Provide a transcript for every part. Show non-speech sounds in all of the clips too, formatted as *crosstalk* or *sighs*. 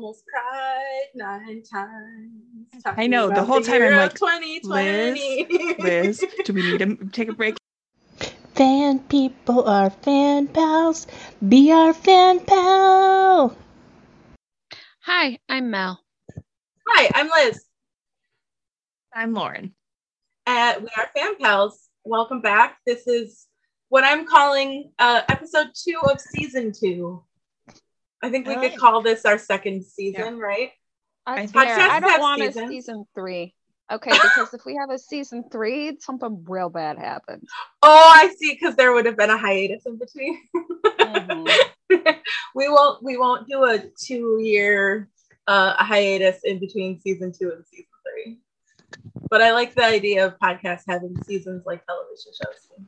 almost cried nine times. I know, the whole about time I'm like, of 2020. Liz, do we need to take a break? *laughs* Fan people are fan pals. Be our fan pal. Hi, I'm Mel. Hi, I'm Liz. I'm Lauren. and we are fan pals. Welcome back. This is what I'm calling uh, episode two of season two. I think we Alright. could call this our second season, right? I, I swear, think- I Podcasts don't want seasons. a season three. Okay, because if we have a season three, something real bad happens. Oh, I see. Because there would have been a hiatus in between. Mhm. *laughs* we won't. We won't do a two-year uh, hiatus in between season two and season three. But I like the idea of podcasts having seasons like television shows.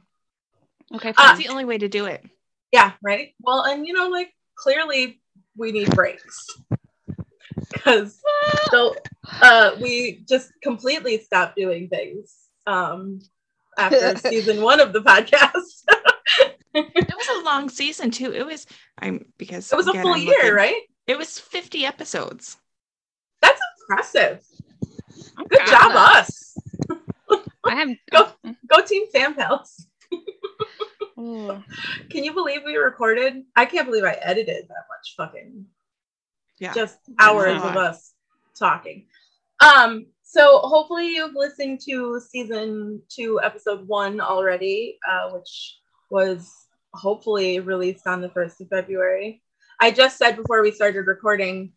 Okay, Uh. That's the only way to do it. Yeah, right. Well, and you know, like clearly we need breaks because so uh, we just completely stopped doing things um, after *laughs* season one of the podcast. *laughs* It was a long season too. It was I'm because it was a full I'm year, looking- right? It was 50 episodes. That's impressive. I'm Good job, us. I have. *laughs* Go. Go Team Fan Pals. Ooh. Can you believe we recorded? I can't believe I edited that much fucking Yeah. just hours of us talking. Um, so hopefully you've listened to season two, episode one already, uh, which was hopefully released on the first of February. I just said before we started recording,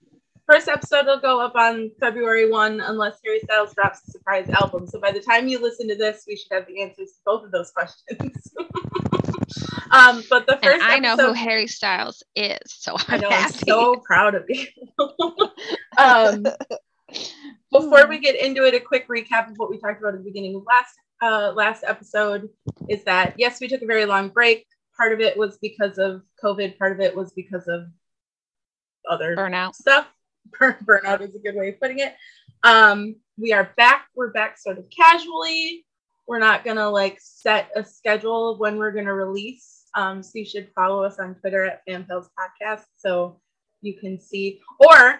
first episode will go up on February one unless Harry Styles drops a surprise album. So by the time you listen to this, we should have the answers to both of those questions. *laughs* um, but the And first I know who Harry Styles is, so I I'm know. I'm so proud of you. *laughs* um, before we get into it, a quick recap of what we talked about at the beginning of last uh, last episode is that yes, we took a very long break. Part of it was because of COVID. Part of it was because of other Burnout. stuff. Burn- Burnout is a good way of putting it. Um, we are back. We're back sort of casually. We're not gonna like set a schedule of when we're gonna release. Um, so you should follow us on Twitter at FanPals Podcast so you can see. Or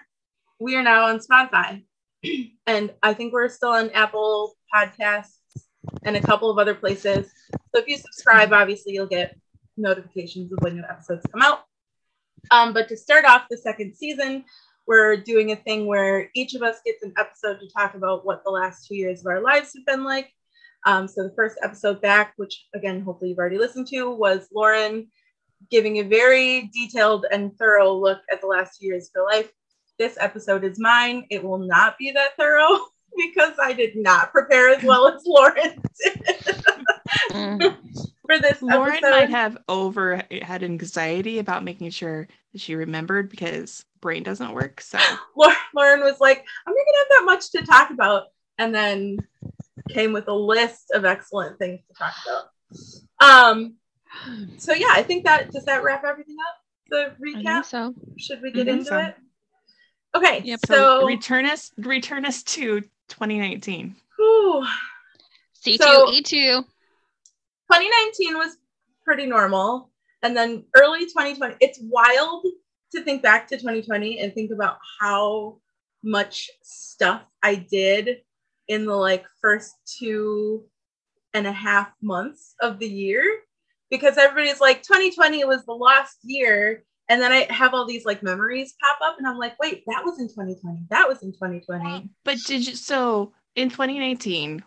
we are now on Spotify, *clears throat* and I think we're still on Apple Podcasts and a couple of other places. So if you subscribe, obviously you'll get notifications of when new episodes come out. Um, but to start off the second season, we're doing a thing where each of us gets an episode to talk about what the last two years of our lives have been like. Um, so the first episode back, which again, hopefully you've already listened to, was Lauren giving a very detailed and thorough look at the last two years of her life. This episode is mine. It will not be that thorough *laughs* because I did not prepare as well as Lauren did *laughs* Mm. For this Lauren episode. might have over had anxiety about making sure that she remembered because brain doesn't work. So *laughs* Lauren was like, I'm not gonna have that much to talk about, and then came with a list of excellent things to talk about. Um, so yeah, I think that does that wrap everything up. The recap. so. Should we get into So- it? Okay, Yep. so, so return us return us to 2019. whew, C2, So- E2. 2019 was pretty normal, and then early 2020. It's wild to think back to 2020 and think about how much stuff I did in the like first two and a half months of the year. Because everybody's like 2020 was the lost year. And then I have all these like memories pop up and I'm like wait that was in 2020 that was in 2020 But did you so in 2019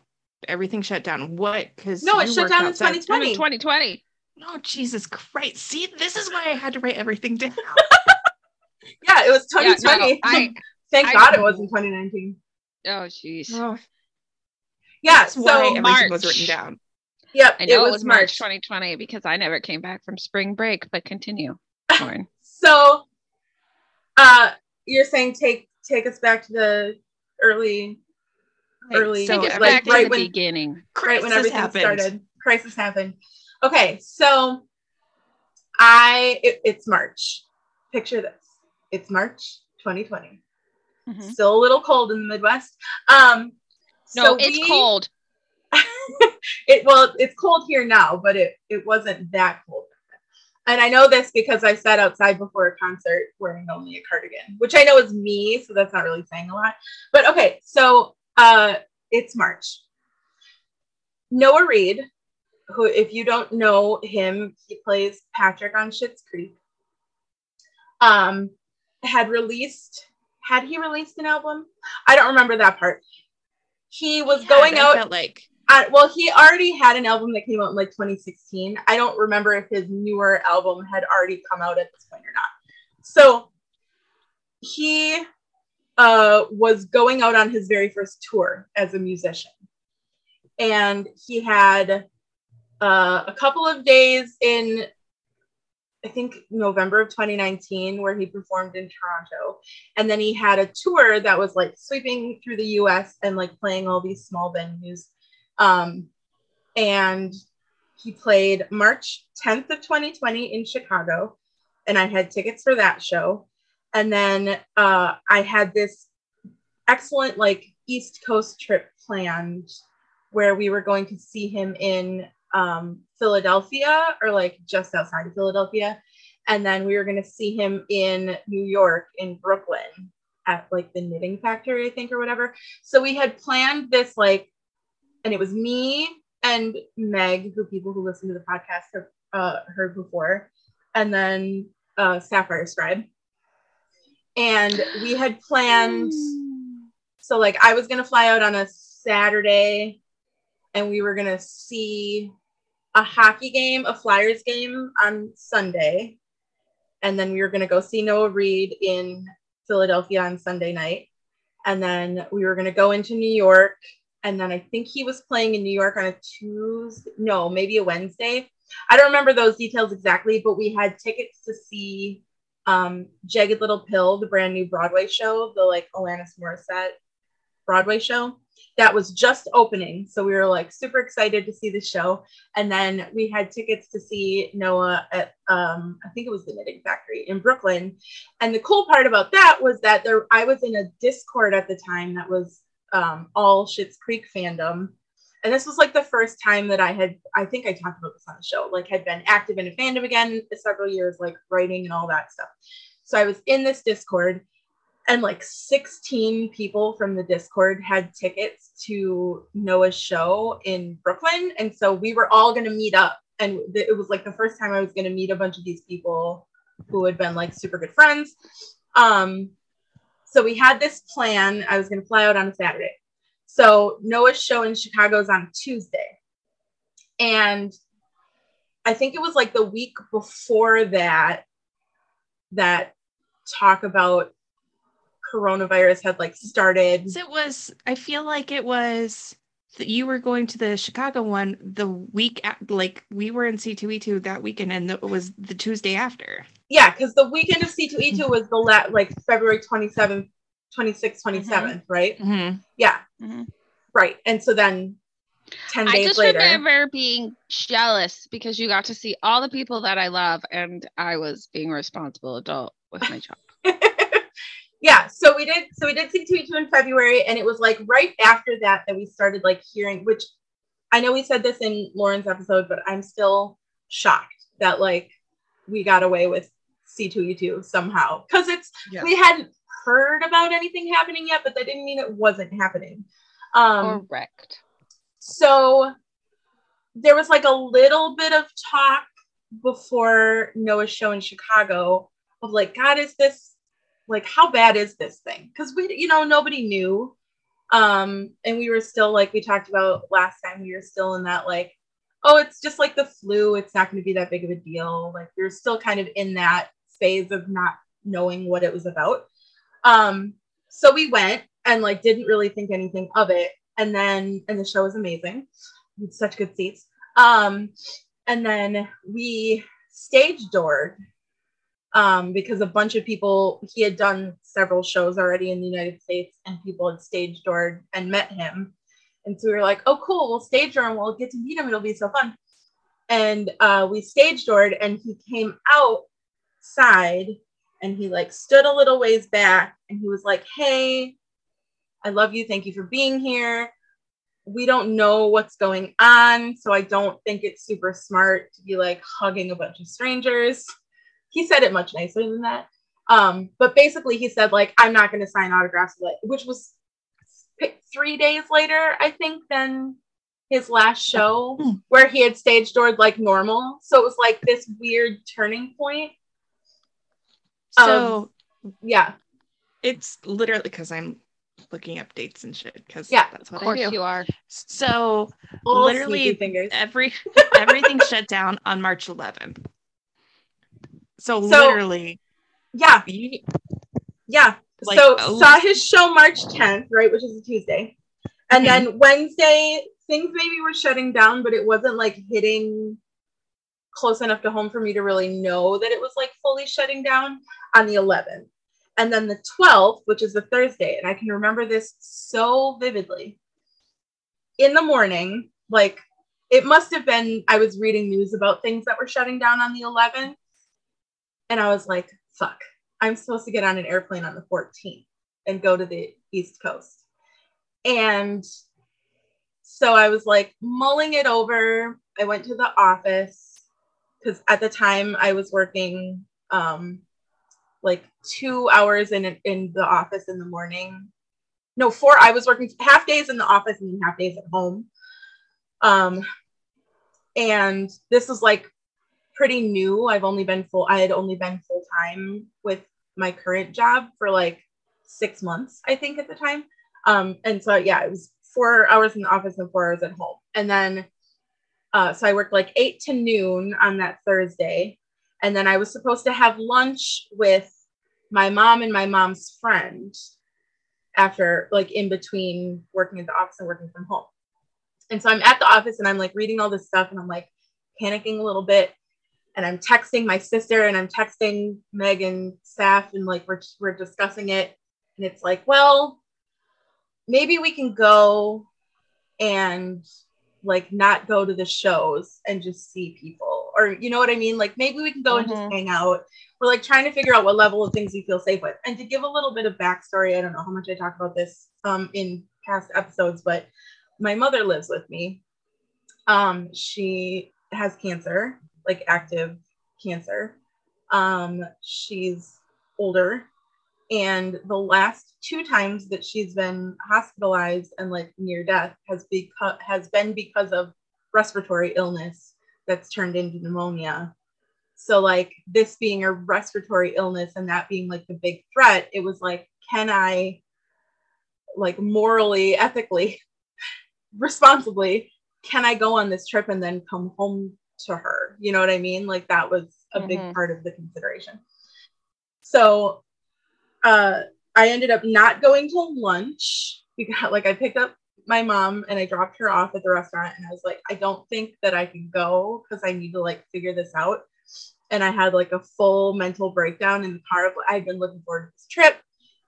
everything shut down? What? Because No, it shut down in 2020. 2020. Oh Jesus Christ! See, this is why I had to write everything down. *laughs* yeah it was Yeah, 2020 no, I, *laughs* thank I- god it wasn't 2019 oh, jeez. oh, yeah that's so why everything was written down. yep I know it was, March. 2020 because I never came back from spring break, but continue. *laughs* Lauren. so uh you're saying take take us back to the early Early- so like, back right the when- beginning. right when everything happened. started crisis happened okay so i it- it's march picture this it's march 2020 Mhm. still a little cold in the midwest um No, so it's we- cold. *laughs* it well it's cold here now but it it wasn't that cold And I know this because I sat outside before a concert wearing only a cardigan, which I know is me, so that's not really saying a lot. But okay, so uh it's March. Noah Reid, who if you don't know him, he plays Patrick on Schitt's Creek. Um had released had he released an album? I don't remember that part. He was going Yeah, I out like uh, well, he already had an album that came out in like 2016. I don't remember if his newer album had already come out at this point or not. So he uh, was going out on his very first tour as a musician. And he had uh, a couple of days in, I think, November of 2019, where he performed in Toronto. And then he had a tour that was like sweeping through the US and like playing all these small venues. Um, and he played March 10th of 2020 in Chicago, and I had tickets for that show. And then uh, I had this excellent like East Coast trip planned where we were going to see him in um, Philadelphia or like just outside of Philadelphia. And then we were going to see him in New York, in Brooklyn, at like the Knitting Factory, I think, or whatever. So we had planned this like and it was me and Meg, who people who listen to the podcast have uh, heard before, and then uh, Sapphire Scribe. And we had planned, mm. so like I was gonna fly out on a Saturday, and we were gonna see a hockey game, a Flyers game on Sunday, and then we were gonna go see Noah Reid in Philadelphia on Sunday night, and then we were gonna go into New York. And then I think he was playing in New York on a Tuesday, no, maybe a Wednesday. I don't remember those details exactly, but we had tickets to see um, Jagged Little Pill, the brand new Broadway show, the like Alanis Morissette Broadway show that was just opening. So we were like super excited to see the show. And then we had tickets to see Noah at um, I think it was the Knitting Factory in Brooklyn. And the cool part about that was that there I was in a Discord at the time that was um, all Schitt's Creek fandom. And this was like the first time that I had, I think I talked about this on the show, like had been active in a fandom again several years, like writing and all that stuff. So I was in this Discord and like 16 people from the Discord had tickets to Noah's show in Brooklyn. And so we were all going to meet up. And th- it was like the first time I was going to meet a bunch of these people who had been like super good friends. Um, so we had this plan. I was going to fly out on a Saturday. So Noah's show in Chicago is on Tuesday. And I think it was like the week before that that talk about coronavirus had like started. It was. I feel like it was that you were going to the Chicago one the week at, like we were in C2E2 that weekend, and it was the Tuesday after. Yeah, because the weekend of C2E2 was the la- like February 27th, 26th, 27th, right? Mm-hmm. Yeah. Mhm. Right. And so then 10 I days just later. remember being jealous because you got to see all the people that I love, and I was being a responsible adult with my job. *laughs* yeah so we did so we did c2e2 in february and it was like right after that that we started like hearing which i know we said this in lauren's episode but i'm still shocked that like we got away with c2e2 somehow because it's Yeah. we hadn't heard about anything happening yet but that didn't mean it wasn't happening um Correct. so there was like a little bit of talk before Noah's show in Chicago of like, God, is this like how bad is this thing? Because we, you know, nobody knew. Um, and we were still like we talked about last time, we were still in that like, oh, it's just like the flu, it's not going to be that big of a deal. Like we are still kind of in that phase of not knowing what it was about. Um, so we went and like didn't really think anything of it. And then and the show was amazing. Such good seats. Um, and then we stage doored um, because a bunch of people he had done several shows already in the United States, and people had stage doored and met him. And so we were like, "Oh, cool! We'll stage door and we'll get to meet him. It'll be so fun." And uh, we stage doored, and he came outside, and he like stood a little ways back, and he was like, "Hey, I love you. Thank you for being here. we don't know what's going on. So I don't think it's super smart to be like hugging a bunch of strangers. He said it much nicer than that. Um, but basically, he said, like, I'm not going to sign autographs, which was three days later, I think, than his last show Hmm. where he had stage doored like normal. So it was like this weird turning point. So um, Yeah. it's literally because I'm looking up dates and shit because Yeah, that's Of what I course do. you are. So Little Literally, every *laughs* everything shut down on March 11th. So, So- literally, Yeah. you, Yeah. Like, so oh. saw his show March 10th, right, which is a Tuesday. And mm-hmm. then Wednesday, things maybe were shutting down, but it wasn't like hitting close enough to home for me to really know that it was like fully shutting down on the 11th. And then the 12th, which is the Thursday, and I can remember this so vividly. In the morning, like it must have been, I was reading news about things that were shutting down on the 11th. And I was like, fuck, I'm supposed to get on an airplane on the 14th and go to the East Coast. And so I was like mulling it over. I went to the office because at the time I was working um, like two hours in in the office in the morning. No, four. I was working half days in the office and half days at home. Um, and this was like pretty new. I've only been full. I had only been full time with my current job for like six months, I think, at the time. Um, and so yeah, it was four hours in the office and four hours at home. And then, uh, so I worked like eight to noon on that Thursday, and then I was supposed to have lunch with my mom and my mom's friend after like in between working at the office and working from home. And so I'm at the office and I'm like reading all this stuff and I'm like panicking a little bit. And I'm texting my sister and I'm texting Meg and Saf and like we're we're discussing it. And it's like, well, maybe we can go and like not go to the shows and just see people or you know what I mean? Like maybe we can go and just Mhm. hang out. We're like trying to figure out what level of things we feel safe with. And to give a little bit of backstory, I don't know how much I talk about this um in past episodes, but my mother lives with me. Um, she has cancer, like active cancer. Um, she's older, and the last two times that she's been hospitalized and like near death has because has been because of respiratory illness that's turned into pneumonia. So like this being a respiratory illness and that being like the big threat, it was like, can I like morally, ethically, *laughs* responsibly, can I go on this trip and then come home to her? You know what I mean? Like that was a big Mhm. part of the consideration. So uh I ended up not going to lunch because like I picked up my mom and I dropped her off at the restaurant and I was like, I don't think that I can go because I need to like figure this out. And I had like a full mental breakdown in the car of I'd been looking forward to this trip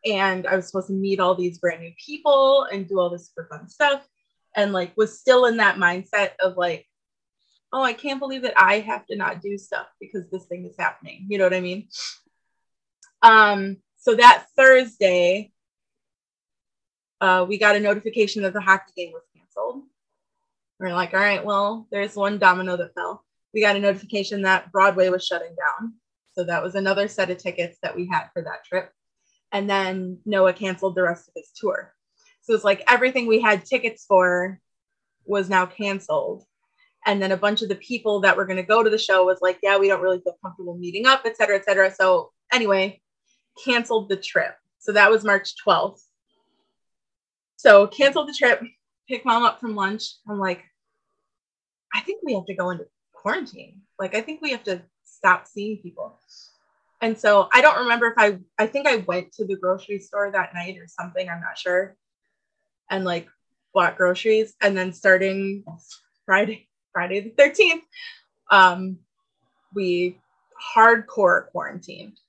and I was supposed to meet all these brand new people and do all this super fun stuff. And like was still in that mindset of like, oh, I can't believe that I have to not do stuff because this thing is happening. You know what I mean? Um, so that Thursday, uh, we got a notification that the hockey game was canceled. We're like, all right, well, there's one domino that fell. We got a notification that Broadway was shutting down. So that was another set of tickets that we had for that trip. And then Noah canceled the rest of his tour. So it's like everything we had tickets for was now canceled. And then a bunch of the people that were going to go to the show was like, yeah, we don't really feel comfortable meeting up, et cetera, et cetera. So anyway, canceled the trip. So that was March 12th. So canceled the trip, pick mom up from lunch. I'm like, I think we have to go into quarantine. Like, I think we have to stop seeing people. And so I don't remember if I, I think I went to the grocery store that night or something. I'm not sure. And like bought groceries. And then starting Friday, Friday the 13th, um, we hardcore quarantined.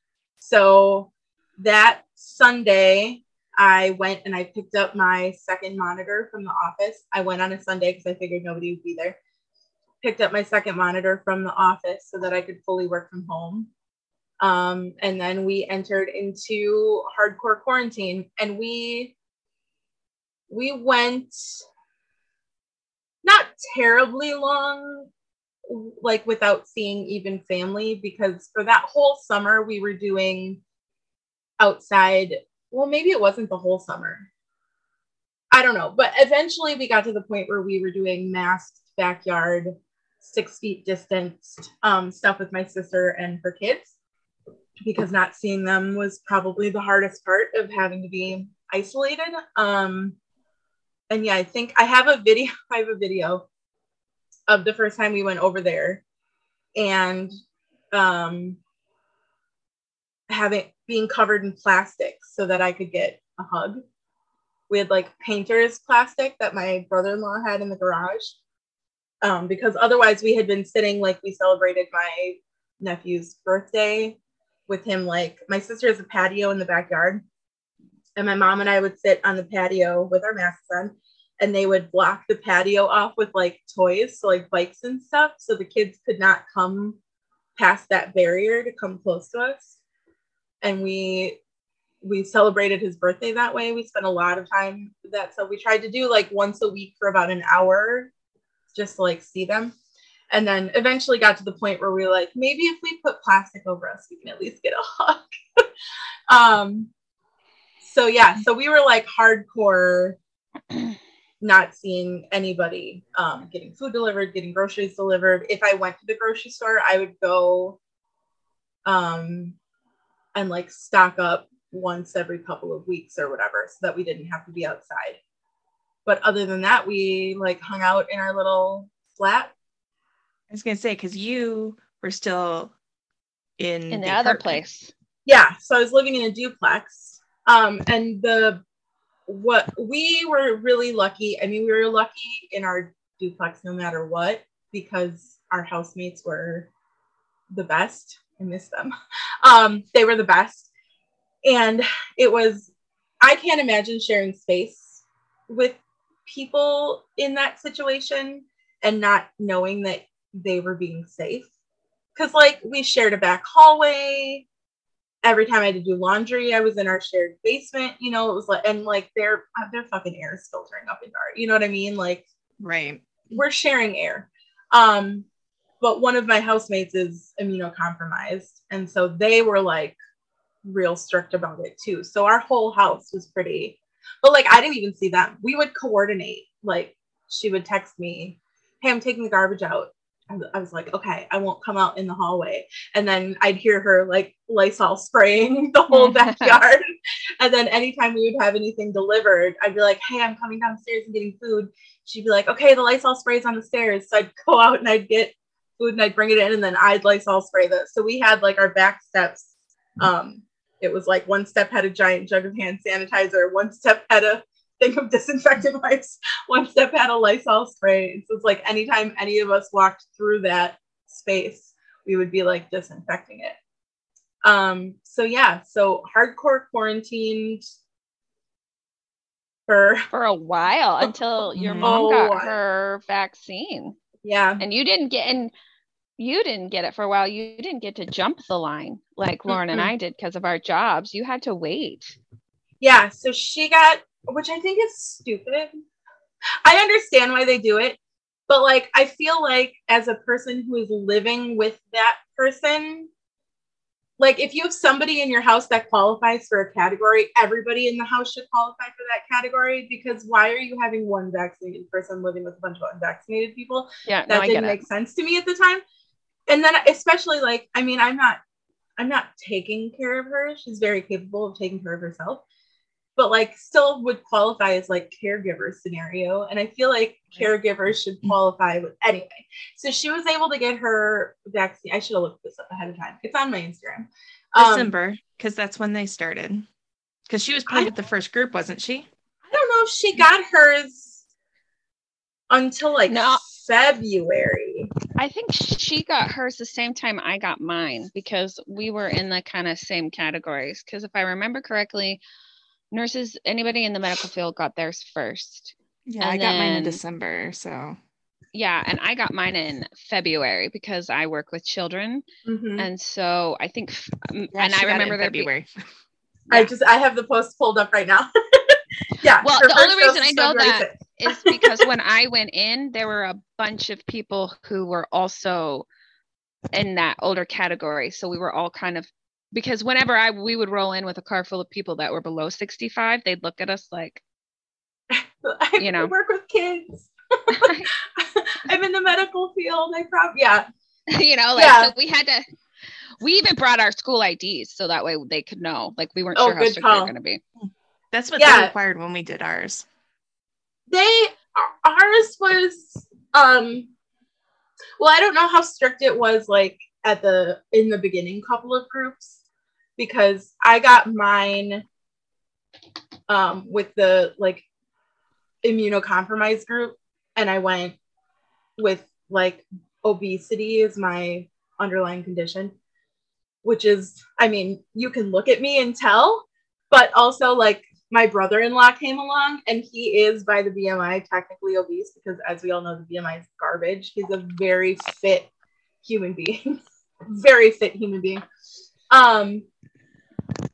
So that Sunday, I went and I picked up my second monitor from the office. I went on a Sunday because I figured nobody would be there. Picked up my second monitor from the office so that I could fully work from home. Um, and then we entered into hardcore quarantine and we we went not terribly long like without seeing even family because for that whole summer we were doing outside. Well maybe it wasn't the whole summer. I don't know. But eventually we got to the point where we were doing masked backyard six feet distanced um, stuff with my sister and her kids because not seeing them was probably the hardest part of having to be isolated. Um, and yeah i think i have a video *laughs* i have a video of the first time we went over there and um having being covered in plastic so that I could get a hug. We had like painter's plastic that my brother-in-law had in the garage. Um, because otherwise we had been sitting like we celebrated my nephew's birthday with him like my sister has a patio in the backyard and my mom and I would sit on the patio with our masks on and they would block the patio off with like toys, so like bikes and stuff, so the kids could not come past that barrier to come close to us. And we we celebrated his birthday that way. We spent a lot of time with that. So we tried to do like once a week for about an hour just to like see them. And then eventually got to the point where we were like, maybe if we put plastic over us, we can at least get a hug. *laughs* um so yeah, so we were like hardcore *clears throat* not seeing anybody um, getting food delivered, getting groceries delivered. If I went to the grocery store, I would go um, and like stock up once every couple of weeks or whatever so that we didn't have to be outside. But other than that, we like hung out in our little flat. I was gonna say because you were still in in the, other apartment. place. Yeah, so I was living in a duplex. Um, and the what we were really lucky. I mean, we were lucky in our duplex no matter what because our housemates were the best. I miss them. *laughs* Um, they were the best. And it was, I can't imagine sharing space with people in that situation and not knowing that they were being safe. Cause like we shared a back hallway, every time I had to do laundry, I was in our shared basement. You know, it was like, and like their their fucking air is filtering up into our. You know what I mean? Like Right. we're sharing air. Um, but one of my housemates is immunocompromised, and so they were like real strict about it too. So our whole house was pretty. But like I didn't even see them. We would coordinate. Like she would text me, "Hey, I'm taking the garbage out." I was- like, okay, I won't come out in the hallway. And then I'd hear her like Lysol spraying *laughs* the whole *laughs* backyard. and then anytime we would have anything delivered, I'd be like, hey, I'm coming downstairs and getting food. She'd be like, okay, the Lysol spray's on the stairs. So I'd *laughs* go out and I'd get food and I'd bring it in and then I'd Lysol spray this. So we had like our back steps. Um, it was like one step had a giant jug of hand sanitizer, one step had a thing of disinfectant *laughs* wipes, one step had a Lysol spray. So it's like anytime any of us walked through that space, we would be like disinfecting it. Um, so yeah, so hardcore quarantined for *laughs* for a while until your mom Oh, got her vaccine yeah. and you didn't get and you didn't get it for a while you didn't get to jump the line like lauren and i did because of our jobs you had to wait Yeah, so she got, which I think is stupid. I understand why they do it, but like, I feel like as a person who is living with that person, like if you have somebody in your house that qualifies for a category, everybody in the house should qualify for that category because why are you having one vaccinated person living with a bunch of unvaccinated people? yeah no that get didn't make sense to me at the time. And then especially like, I mean, I'm not I'm not taking care of her. She's very capable of taking care of herself. But like still would qualify as like caregiver scenario. And I feel like caregivers should qualify with anyway. So she was able to get her vaccine. I should have looked this up ahead of time. It's on my Instagram. Um, December, because that's when they started. Because she was part of the first group, wasn't she? I don't know if she got hers until like No. February. i think she got hers the same time i got mine because we were in the kind of same categories because if i remember correctly nurses anybody in the medical field got theirs first Yeah, And I got mine in December. So yeah and i got mine in february because i work with children Mhm. and so i think um, yeah, and i got it in remember there be- February. I just I have the post pulled up right now. *laughs* yeah. Well, the only reason I know February that 6th. is because when I went in, there were a bunch of people who were also in that older category. So we were all kind of because whenever I we would roll in with a car full of people that were below 65, they'd look at us like, *laughs* I You know. work with kids. *laughs* *laughs* I'm in the medical field. I probably yeah. you know, like Yeah. so we had to we even brought our school IDs so that way they could know. Like we weren't Oh, sure how good strict they were gonna be. That's what Yeah. they required when we did ours. They ours was um well, I don't know how strict it was like at the in the beginning couple of groups because I got mine um with the like immunocompromised group and I went with like obesity is my underlying condition which is I mean you can look at me and tell but also like my brother-in-law came along and he is by the BMI technically obese because as we all know the BMI is garbage. He's a very fit human being. *laughs* Very fit human being um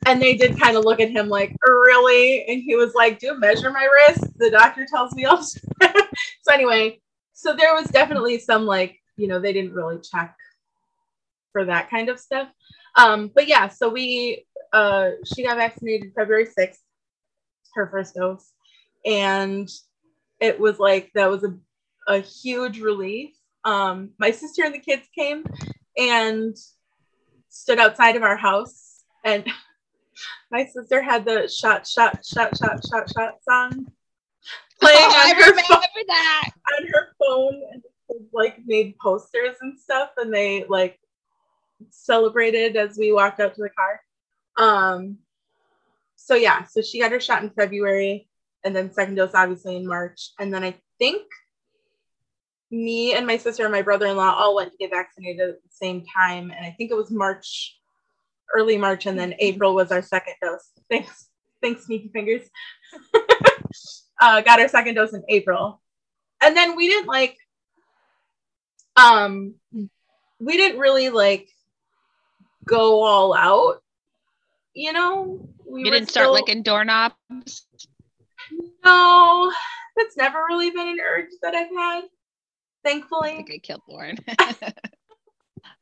and they did kind of look at him like really? And he was like do measure my wrist? The doctor tells me off *laughs* so anyway so there was definitely some like you know they didn't really check for that kind of stuff. Um but yeah so we uh she got vaccinated february 6th her first dose. And it was like that was a, a huge relief. Um my sister and the kids came and stood outside of our house and *laughs* my sister had the shot shot shot shot shot shot song playing Oh, I on her remember phone that. on her phone and like made posters and stuff and they like celebrated as we walked out to the car um so yeah so she got her shot in february and then second dose obviously in march and then i think me and my sister and my brother-in-law all went to get vaccinated at the same time and i think it was march early march and then april was our second dose. Thanks thanks sneaky fingers. *laughs* Uh, got our second dose in april. And then we didn't like um we didn't really like go all out you know? We You didn't start still- licking doorknobs. no that's never really been an urge that i've had I thankfully think I killed Lauren. *laughs* *laughs*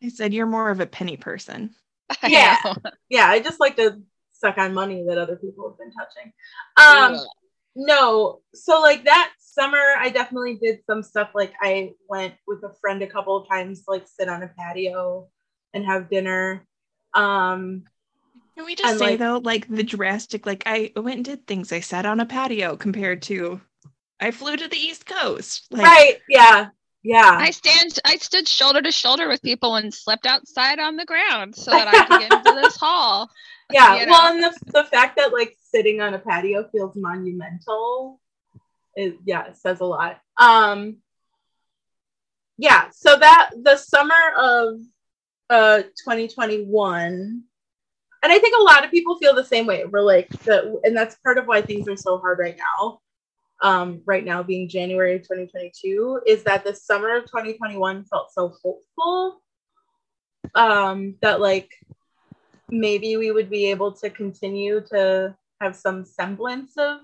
I said you're more of a penny person. I Yeah. know. yeah i just like to suck on money that other people have been touching um no so like that summer i definitely did some stuff like i went with a friend a couple of times to, like sit on a patio and have dinner um Can we just And, say like- though, like the drastic, like I went and did things. I sat on a patio compared to I flew to the East Coast. Like, right yeah yeah. I stand I stood shoulder to shoulder with people and slept outside on the ground so that I could get into this *laughs* hall. yeah. you well and the, the fact that like sitting on a patio feels monumental. Is yeah it says a lot. Um yeah so that the summer of uh 2021 and i think a lot of people feel the same way. We're like the and that's part of why things are so hard right now um right now being january of 2022 is that the summer of 2021 felt so hopeful um that like maybe we would be able to continue to have some semblance of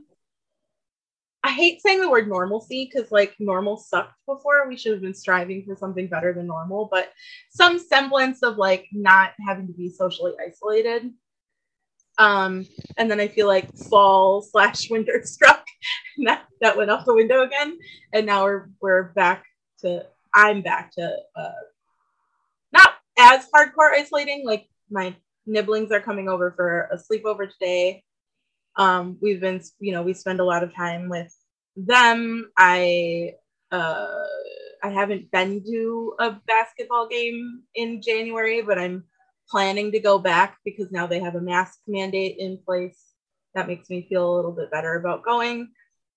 I hate saying the word normalcy because like normal sucked before. We should have been striving for something better than normal, but some semblance of like not having to be socially isolated. Um, and then I feel like fall slash winter *laughs* struck, *laughs* that that went out the window again, and now we're we're back to I'm back to uh, not as hardcore isolating. Like my nibblings are coming over for a sleepover today. Um, we've been, you know, we spend a lot of time with them. I uh, I haven't been to a basketball game in January, but I'm planning to go back because now they have a mask mandate in place. That makes me feel a little bit better about going.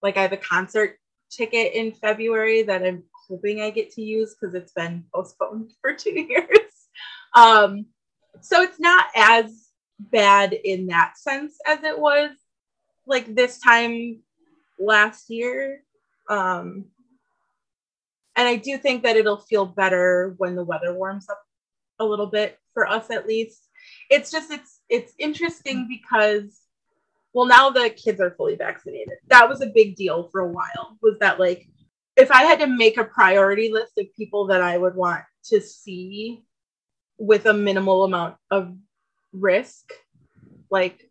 Like I have a concert ticket in February that I'm hoping I get to use because it's been postponed *laughs* for two years. Um, so it's not as bad in that sense as it was like this time last year. Um, and I do think that it'll feel better when the weather warms up a little bit for us at least. It's just it's it's interesting because well, now the kids are fully vaccinated. That was a big deal for a while. Was that like, if I had to make a priority list of people that I would want to see with a minimal amount of risk, like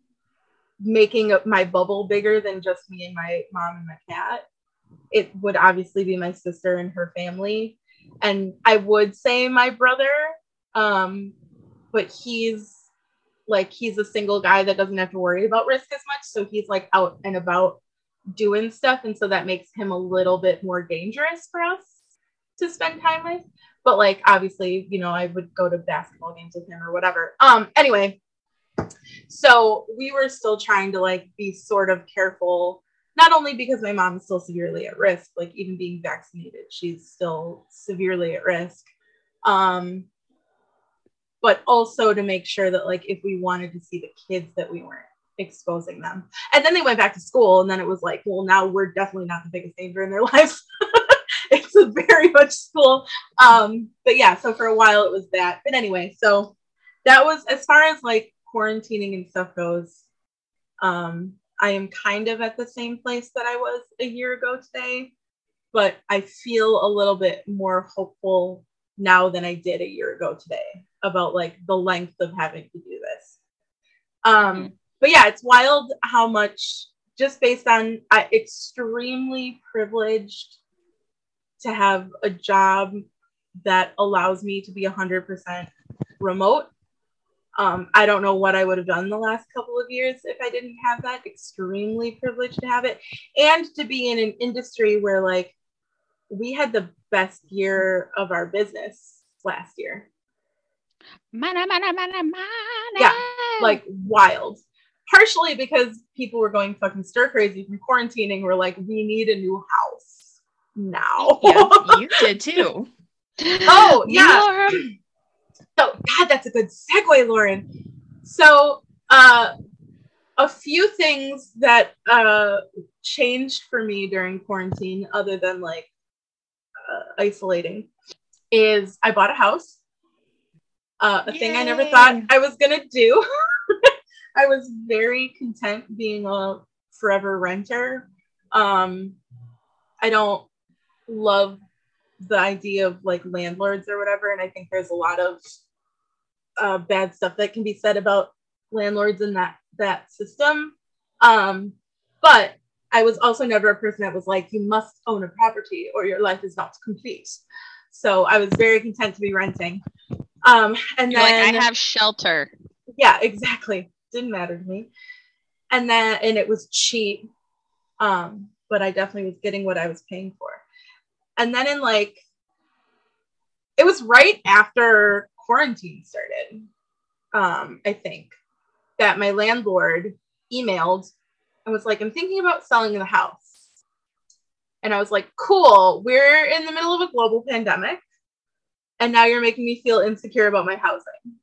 making my bubble bigger than just me and my mom and my cat, it would obviously be my sister and her family. And I would say my brother, um, but he's like he's a single guy that doesn't have to worry about risk as much. So he's like out and about doing stuff. And so that makes him a little bit more dangerous for us to spend time with. But like obviously, you know, I would go to basketball games with him or whatever. Um anyway, so we were still trying to like be sort of careful not only because my mom is still severely at risk like even being vaccinated she's still severely at risk um but also to make sure that like if we wanted to see the kids that we weren't exposing them. And then they went back to school and then it was like well now we're definitely not the biggest danger in their *laughs* lives. It's a very much school. Um but yeah so for a while it was that. But anyway so that was as far as like quarantining and stuff goes um I am kind of at the same place that I was a year ago today, but I feel a little bit more hopeful now than I did a year ago today about like the length of having to do this. Um, but yeah, it's wild how much just based on uh, extremely privileged to have a job that allows me to be 100% remote um, I don't know what I would have done the last couple of years if I didn't have that. Extremely privileged to have it and to be in an industry where, like, we had the best year of our business last year. Mana, mana, mana, mana. Yeah, like wild. Partially because people were going fucking stir crazy from quarantining. We're like, we need a new house now. Yeah, *laughs* you did too. oh, yeah. So, God, that's a good segue, Lauren. So, uh, a few things that uh, changed for me during quarantine, other than like uh, isolating, is I bought a house. Uh, a Yay. thing I never thought I was gonna do. *laughs* I was very content being a forever renter. Um, I don't love the idea of like landlords or whatever, and I think there's a lot of uh, bad stuff that can be said about landlords in that that system. Um, but I was also never a person that was like, you must own a property or your life is not complete. So I was very content to be renting. Um, and You're then like, I have shelter. Yeah, exactly. Didn't matter to me. And then and it was cheap. Um, but I definitely was getting what I was paying for. And then in like it was right after quarantine started, um, I think, that my landlord emailed and was like, I'm thinking about selling the house. And I was like, cool, we're in the middle of a global pandemic. And now you're making me feel insecure about my housing.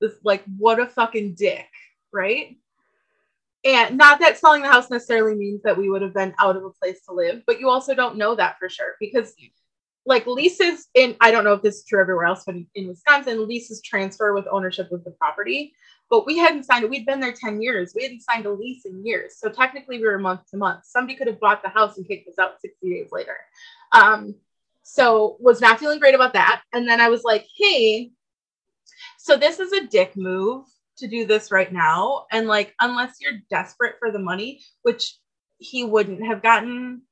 This, like, what a fucking dick, right? And not that selling the house necessarily means that we would have been out of a place to live, but you also don't know that for sure because like leases in I don't know if this is true everywhere else, but in Wisconsin, leases transfer with ownership of the property. But we hadn't signed it. We'd been there 10 years. We hadn't signed a lease in years. So technically we were month to month. Somebody could have bought the house and kicked us out 60 days later. Um, so was not feeling great about that. And then I was like, hey, so this is a dick move to do this right now. And like, unless you're desperate for the money, which he wouldn't have gotten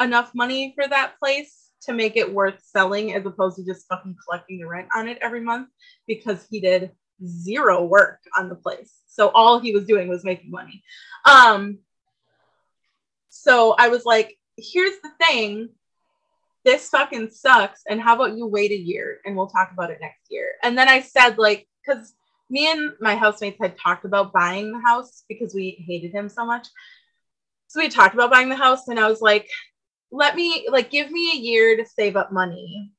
enough money for that place to make it worth selling as opposed to just fucking collecting the rent on it every month because he did zero work on the place. So all he was doing was making money. Um so I was like, here's the thing. This fucking sucks. And how about you wait a year and we'll talk about it next year? And then I said, like, because me and my housemates had talked about buying the house because we hated him so much. So we talked about buying the house, and I was like, let me like give me a year to save up money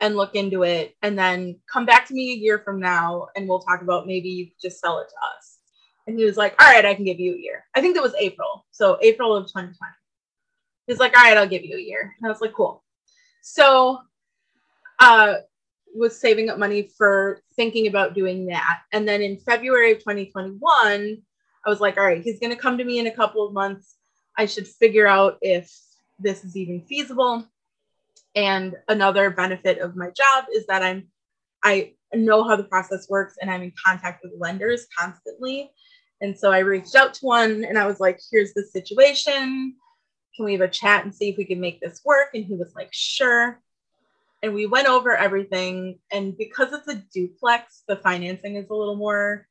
and look into it and then come back to me a year from now and we'll talk about maybe you just sell it to us and he was like all right i can give you a year i think that was april so april of 2020 he's like all right i'll give you a year and i was like cool so uh was saving up money for thinking about doing that and then in february of 2021 I was like, all right, he's going to come to me in a couple of months. I should figure out if this is even feasible. And another benefit of my job is that I'm I know how the process works and I'm in contact with lenders constantly. And so I reached out to one and I was like, here's the situation. Can we have a chat and see if we can make this work? And he was like, sure. And we went over everything. And because it's a duplex, the financing is a little more,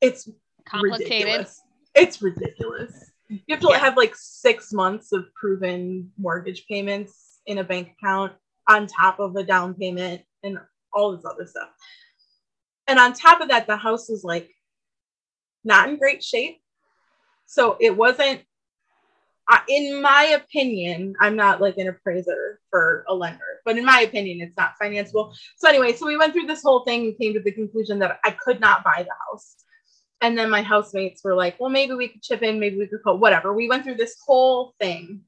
it's Complicated. ridiculous. It's ridiculous. You have to Yeah. have like six months of proven mortgage payments in a bank account on top of a down payment and all this other stuff. And on top of that, the house was like not in great shape. So it wasn't, In my opinion, I'm not like an appraiser for a lender, but in my opinion, it's not financeable. So anyway, so we went through this whole thing and came to the conclusion that I could not buy the house. And then my housemates were like, well, maybe we could chip in, maybe we could go, whatever. We went through this whole thing.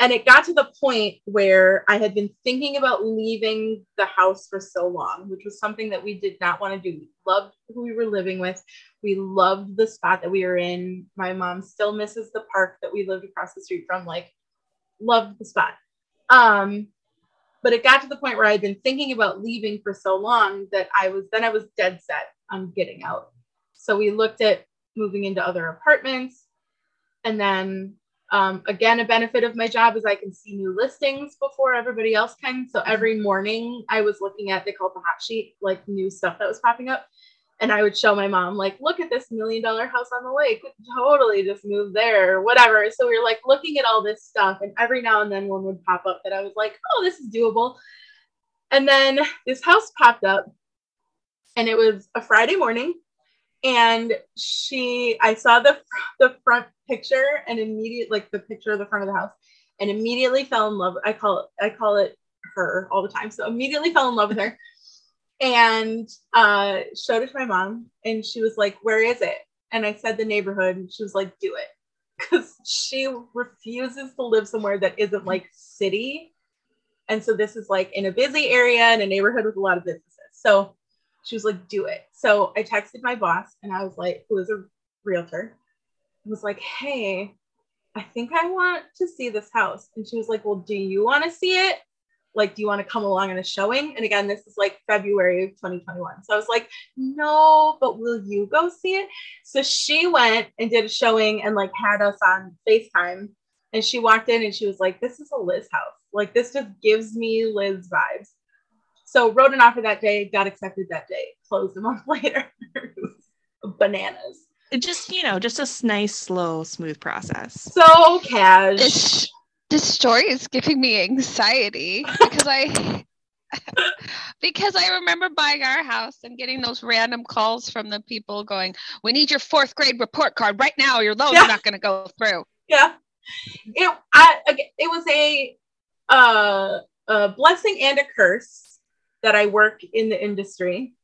And it got to the point where I had been thinking about leaving the house for so long, which was something that we did not want to do. We loved who we were living with. We loved the spot that we were in. My mom still misses the park that we lived across the street from, like, loved the spot. Um, but it got to the point where I'd been thinking about leaving for so long that I was then I was dead set on getting out. So we looked at moving into other apartments. And then um, again, a benefit of my job is I can see new listings before everybody else can. So every morning I was looking at, they call it the hot sheet, like new stuff that was popping up. And I would show my mom, like, look at this million dollar house on the lake. Totally just move there or whatever. So we were like looking at all this stuff. And every now and then one would pop up that I was like, oh, this is doable. And then this house popped up and it was a Friday morning. And she, I saw the the front picture and immediate like the picture of the front of the house and immediately fell in love. I call it I call it her all the time. So immediately fell in love with her and uh showed it to my mom and she was like, Where is it? And I said the neighborhood and she was like, Do it. Because she refuses to live somewhere that isn't like city. And so this is like in a busy area in a neighborhood with a lot of businesses. So she was like, do it. So I texted my boss and I was like, who is a realtor, I was like, hey, I think I want to see this house. And she was like, well, do you want to see it? Like, do you want to come along on a showing? And again, this is like February of 2021. So I was like, no, but will you go see it? So she went and did a showing and like had us on FaceTime. And she walked in and she was like, this is a Liz house. Like, this just gives me Liz vibes. So wrote an offer that day, got accepted that day, closed a month *laughs* later. Bananas. It just, you know, just a nice, slow, smooth process. So cash. This this story is giving me anxiety *laughs* because I *laughs* because I remember buying our house and getting those random calls from the people going, "We need your fourth grade report card right now. Your loan's Yeah. not going to go through." yeah. It I it was a uh a blessing and a curse that I work in the industry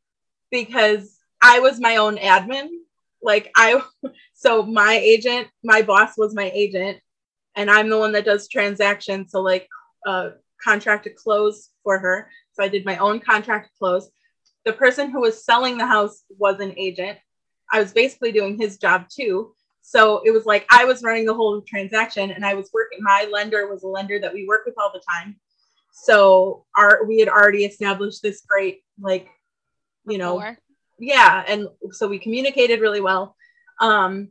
because I was my own admin. Like I *laughs* so my agent, my boss was my agent and I'm the one that does transactions. So like uh contract to close for her. So I did my own contract to close. The person who was selling the house was an agent. I was basically doing his job too. So it was like I was running the whole transaction and I was working. My lender was a lender that we work with all the time. So our we had already established this great like you know Before. yeah and so we communicated really well um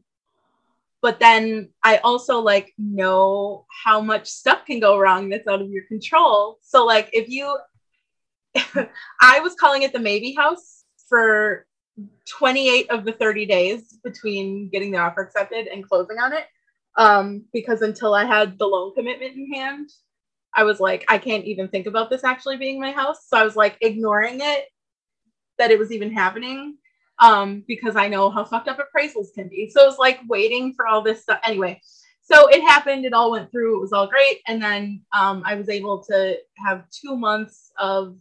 but then i also like know how much stuff can go wrong that's out of your control so like if you *laughs* i was calling it the maybe house for 28 of the 30 days between getting the offer accepted and closing on it um because until i had the loan commitment in hand i was like i can't even think about this actually being my house so i was like ignoring it that it was even happening um, because I know how fucked up appraisals can be. So it was like waiting for all this stuff. Anyway, so it happened. It all went through. It was all great. And then um, I was able to have two months of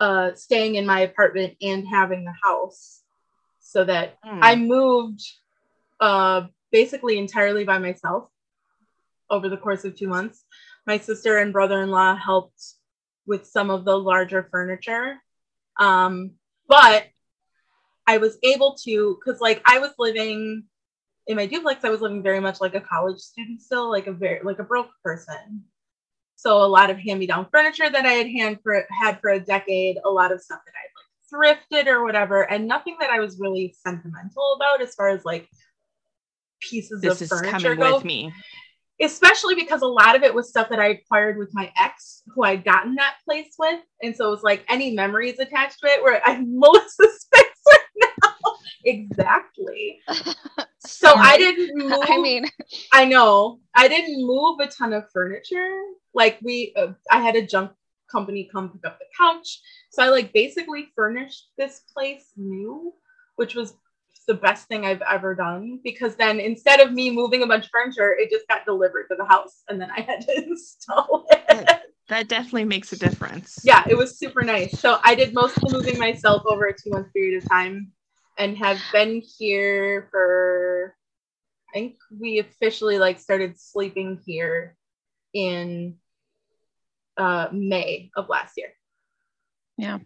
uh, staying in my apartment and having the house so that Hmm. I moved uh, basically entirely by myself over the course of two months. My sister and brother in law helped with some of the larger furniture. Um, but I was able to, because like I was living in my duplex, I was living very much like a college student still, like a very like a broke person. So a lot of hand-me-down furniture that I had hand for had for a decade, a lot of stuff that I like thrifted or whatever, and nothing that I was really sentimental about as far as like pieces This of furniture coming go with me. Especially because a lot of it was stuff that I acquired with my ex, who I'd gotten that place with, and so it was like any memories attached to it. Where I'm Melissa's face right now, exactly. *laughs* So I didn't *laughs* move. I mean, *laughs* I know I didn't move a ton of furniture. Like we, uh, I had a junk company come pick up the couch, so I like basically furnished this place new, which was the best thing I've ever done because then instead of me moving a bunch of furniture, it just got delivered to the house and then I *laughs* had to install it. That definitely makes a difference. yeah, it was super nice. So I did most of the moving myself over a two month period of time and have been here for I think we officially like started sleeping here in uh May of last year. yeah.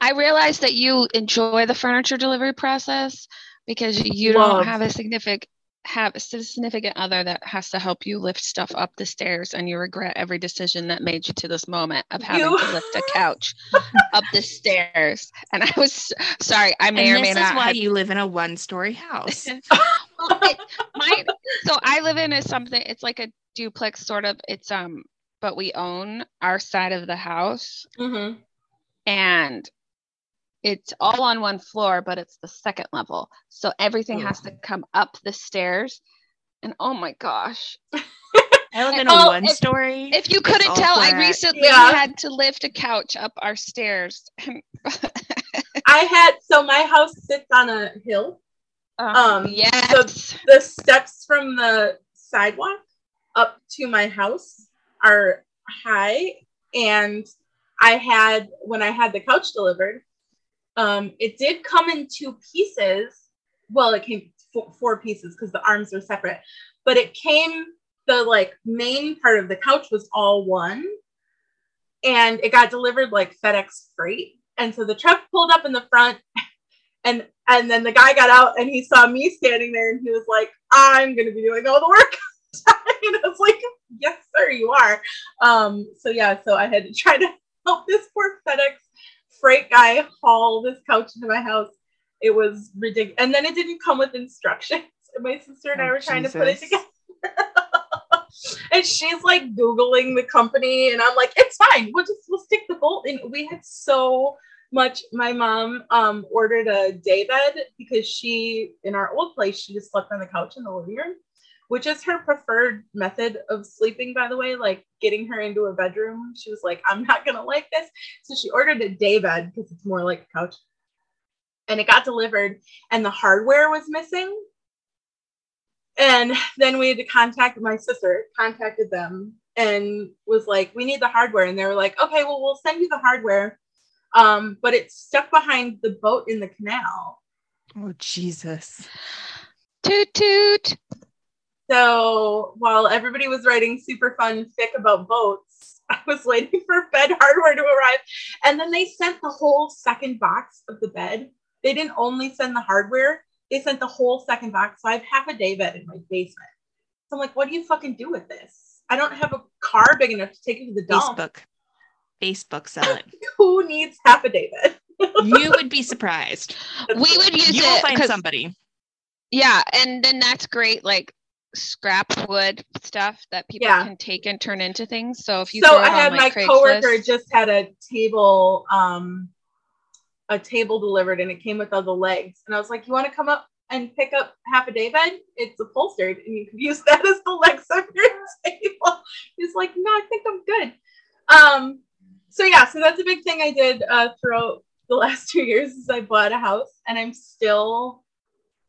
I realized that you enjoy the furniture delivery process because you Love. don't have a significant have a significant other that has to help you lift stuff up the stairs and you regret every decision that made you to this moment of having You- to lift a couch *laughs* up the stairs and i was sorry i may and or may this is not why have you live in a one-story house. *laughs* well, it, my, so I live in a something. It's like a duplex, sort of. It's um, but we own our side of the house, Mm-hmm. and it's all on one floor, but it's the second level, so everything has to come up the stairs. And oh my gosh, *laughs* I live in Oh, a if- one-story. if you couldn't tell, I recently Yeah. had to lift a couch up our stairs. *laughs* I had so my house sits on a hill. Um, yes. The steps from the sidewalk up to my house are high and I had when I had the couch delivered, um, it did come in two pieces. Well, it came four, four pieces because the arms were separate, but it came the like main part of the couch was all one, and it got delivered like FedEx freight. And so the truck pulled up in the front, and and then the guy got out and he saw me standing there, and he was like, "I'm gonna be doing all the work." *laughs* and I was like, "Yes, sir, you are." Um, so yeah, so I had to try to *laughs* help this poor FedEx freight guy haul this couch into my house. It was ridiculous. And then it didn't come with instructions. And my sister and I Oh, were trying to put it together. *laughs* and she's like Googling the company, and I'm like, it's fine. We'll just we'll stick the bolt in. We had so much. My mom um ordered a day bed because she in our old place, she just slept on the couch in the living room which is her preferred method of sleeping, by the way, like getting her into a bedroom. She was like, I'm not going to like this. So she ordered a day bed because it's more like a couch. And it got delivered, and the hardware was missing. And then we had to contact my sister, contacted them, and was like, We need the hardware. And they were like, Okay, well, we'll send you the hardware. Um, but it's stuck behind the boat in the canal. oh Jesus. toot toot. So while everybody was writing super fun fic about boats, *laughs* I was waiting for bed hardware to arrive. And then they sent the whole second box of the bed. They didn't only send the hardware, they sent the whole second box. So I have half a day bed in my basement. So I'm like, what do you fucking do with this? I don't have a car big enough to take it to the dump. Facebook. Facebook sell it. *laughs* Who needs half a day bed? *laughs* You would be surprised. We would use You will it find 'cause- somebody. Yeah, and then that's great, like scrap wood stuff that people Yeah. can take and turn into things. So if you so I it on, had like, my coworker just had a table, um, a table delivered, and it came with all the legs. And I was like, "You want to come up and pick up half a day bed? It's upholstered, and you could use *laughs* that as the legs of your table." He's like, "No, I think I'm good." Um, so yeah, so that's a big thing I did uh, throughout the last *laughs* two years. Is I bought a house, and I'm still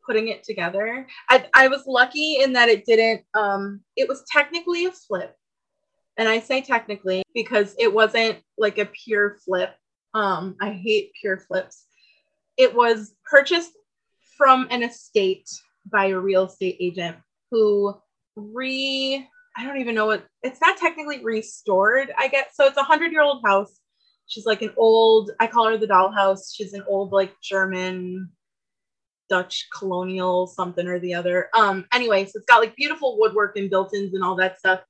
putting it together. I, I was lucky in that it didn't. Um, it was technically a flip and I say technically because it wasn't like a pure flip. Um, I hate pure flips. It was purchased from an estate by a real estate agent who re I don't even know what it's not technically restored, I guess. So it's a hundred year old house. She's like an old, I call her the dollhouse. She's an old like German Dutch colonial something or the other. Um, anyway, so it's got like beautiful woodwork and built-ins and all that stuff.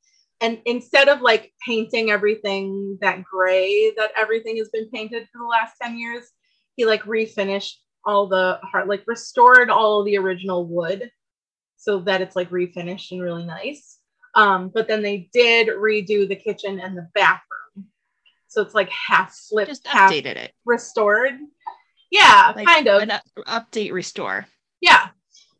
And instead of like painting everything that gray that everything has been painted for the last 10 years, he like refinished all the heart, like restored all the original wood so that it's like refinished and really nice. Um, but then they did redo the kitchen and the bathroom. So it's like half flipped, Just half updated it. restored. Yeah, Like kind of. an up- update restore. Yeah.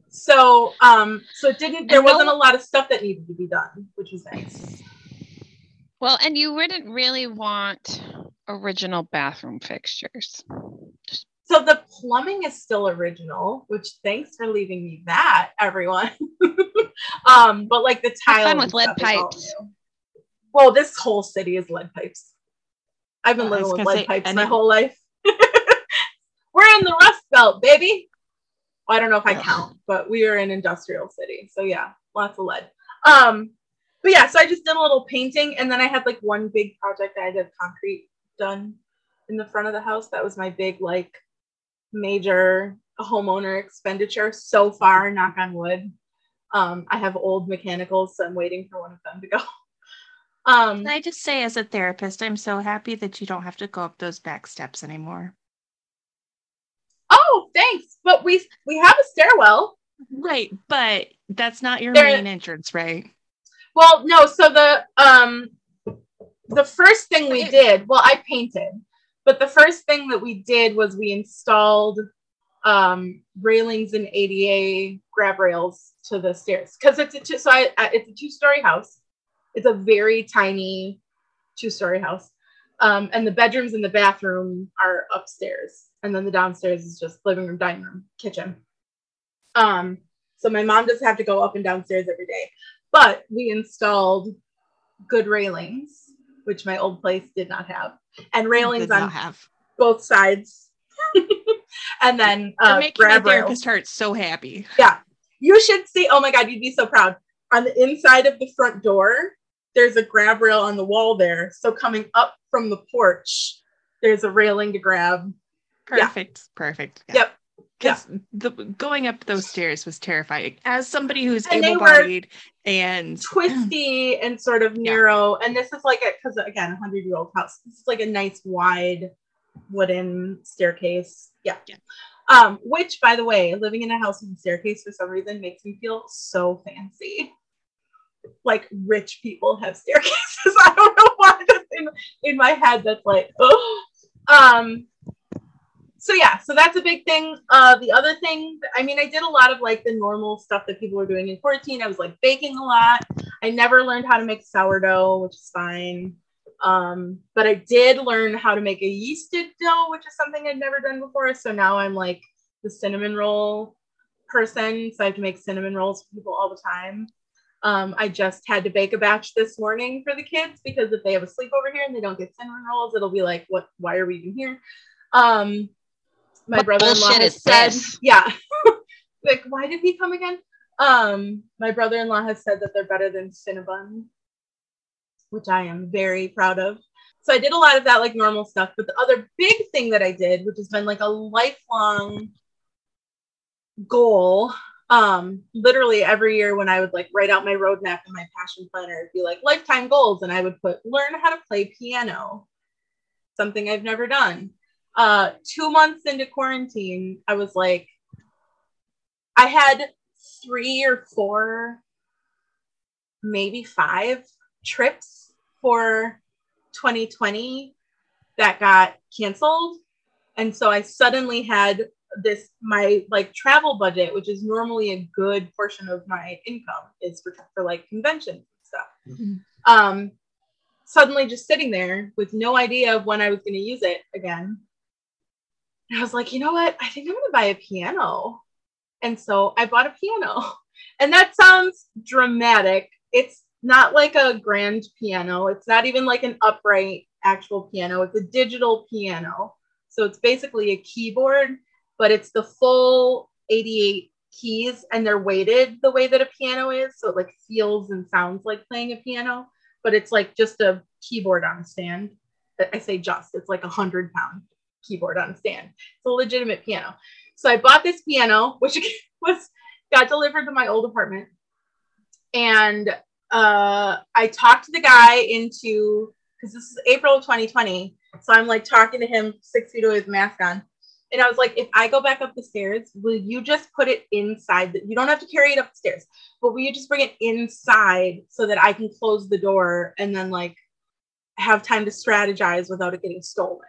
So um so it didn't there And wasn't a lot of stuff that needed to be done, which was nice. Well, and you wouldn't really want original bathroom fixtures. So the plumbing is still original, which thanks for leaving me that, everyone. *laughs* um, but like the tile fun with lead stuff is all pipes. Well, this whole city is lead pipes. I've been living with lead say, pipes and my whole life. We're in the Rust Belt, baby. Well, I don't know if I Ugh. count, but we are an industrial city, so yeah, lots of lead. Um, but yeah, so I just did a little painting, and then I had like one big project. I had concrete done in the front of the house. That was my big like major homeowner expenditure so far. Knock on wood. Um, I have old mechanicals, so I'm waiting for one of them to go. *laughs* Um, Can I just say, as a therapist, I'm so happy that you don't have to go up those back steps anymore. Oh, thanks. But we we have a stairwell. Right, but that's not your There- main entrance, right? Well, no. So the um the first thing we did, well, I painted, but the first thing that we did was we installed um railings and ADA grab rails to the stairs because it's a two, so I, I it's a two story house. It's a very tiny two story house. Um, and the bedrooms and the bathroom are upstairs, and then the downstairs is just living room, dining room, kitchen. Um, so my mom doesn't have to go up and downstairs every day but we installed good railings, which my old place did not have, and railings on both sides, *laughs* and then You're uh, making my grab rails. therapist heart so happy. Yeah, you should see. Oh my god, you'd be so proud. On the inside of the front door, there's a grab rail on the wall there. So coming up from the porch, there's a railing to grab. Yeah. Perfect. Perfect. Yeah. Yep. Because the going up those stairs was terrifying. As somebody who's And they were able-bodied and *clears throat* twisty and sort of Yeah. narrow. And this is like a because again, a hundred year old house. This is like a nice wide wooden staircase. Yeah. Yeah. Um, which by the way, living in a house with a staircase for some reason makes me feel so fancy. Like rich people have staircases. *laughs* I don't know why that's in, in my head that's like, oh. Um so yeah, so that's a big thing. Uh, the other thing, I mean, I did a lot of like the normal stuff that people were doing in quarantine. I was like baking a lot. I never learned how to make sourdough, which is fine. Um, but I did learn how to make a yeasted dough, which is something I'd never done before. So now I'm like the cinnamon roll person. So I have to make cinnamon rolls for people all the time. Um, I just had to bake a batch this morning for the kids because if they have a sleepover here and they don't get cinnamon rolls, it'll be like, what? Why are we even here? Um, my What brother-in-law has said, this? yeah, *laughs* like why did he come again? Um, my brother-in-law has said that they're better than Cinnabon, which I am very proud of. So I did a lot of that like normal stuff, but the other big thing that I did, which has been like a lifelong goal, um, literally every year when I would like write out my roadmap and my passion planner, it'd be like lifetime goals, and I would put learn how to play piano, something I've never done. Uh, two months into quarantine, I was like, I had three or four, maybe five trips for 2020 that got canceled. And so I suddenly had this, my like travel budget, which is normally a good portion of my income, is for, for like conventions and stuff. Mhm. Um, suddenly just sitting there with no idea of when I was going to use it again. And I was like, you know what? I think I'm going to buy a piano. And so I bought a piano. *laughs* And that sounds dramatic. It's not like a grand piano. It's not even like an upright actual piano. It's a digital piano. So it's basically a keyboard, but it's the full 88 keys and they're weighted the way that a piano is. So it like feels and sounds like playing a piano, but it's like just a keyboard on a stand. I say just, it's like a hundred pound keyboard on a stand. It's a legitimate piano. So I bought this piano, which *laughs* was got delivered to my old apartment. And uh, I talked the guy into because this is April of 2020. So I'm like talking to him six feet away with mask on. And I was like, if I go back up the stairs, will you just put it inside? The, you don't have to carry it upstairs, but will you just bring it inside so that I can close the door and then like have time to strategize without it getting stolen?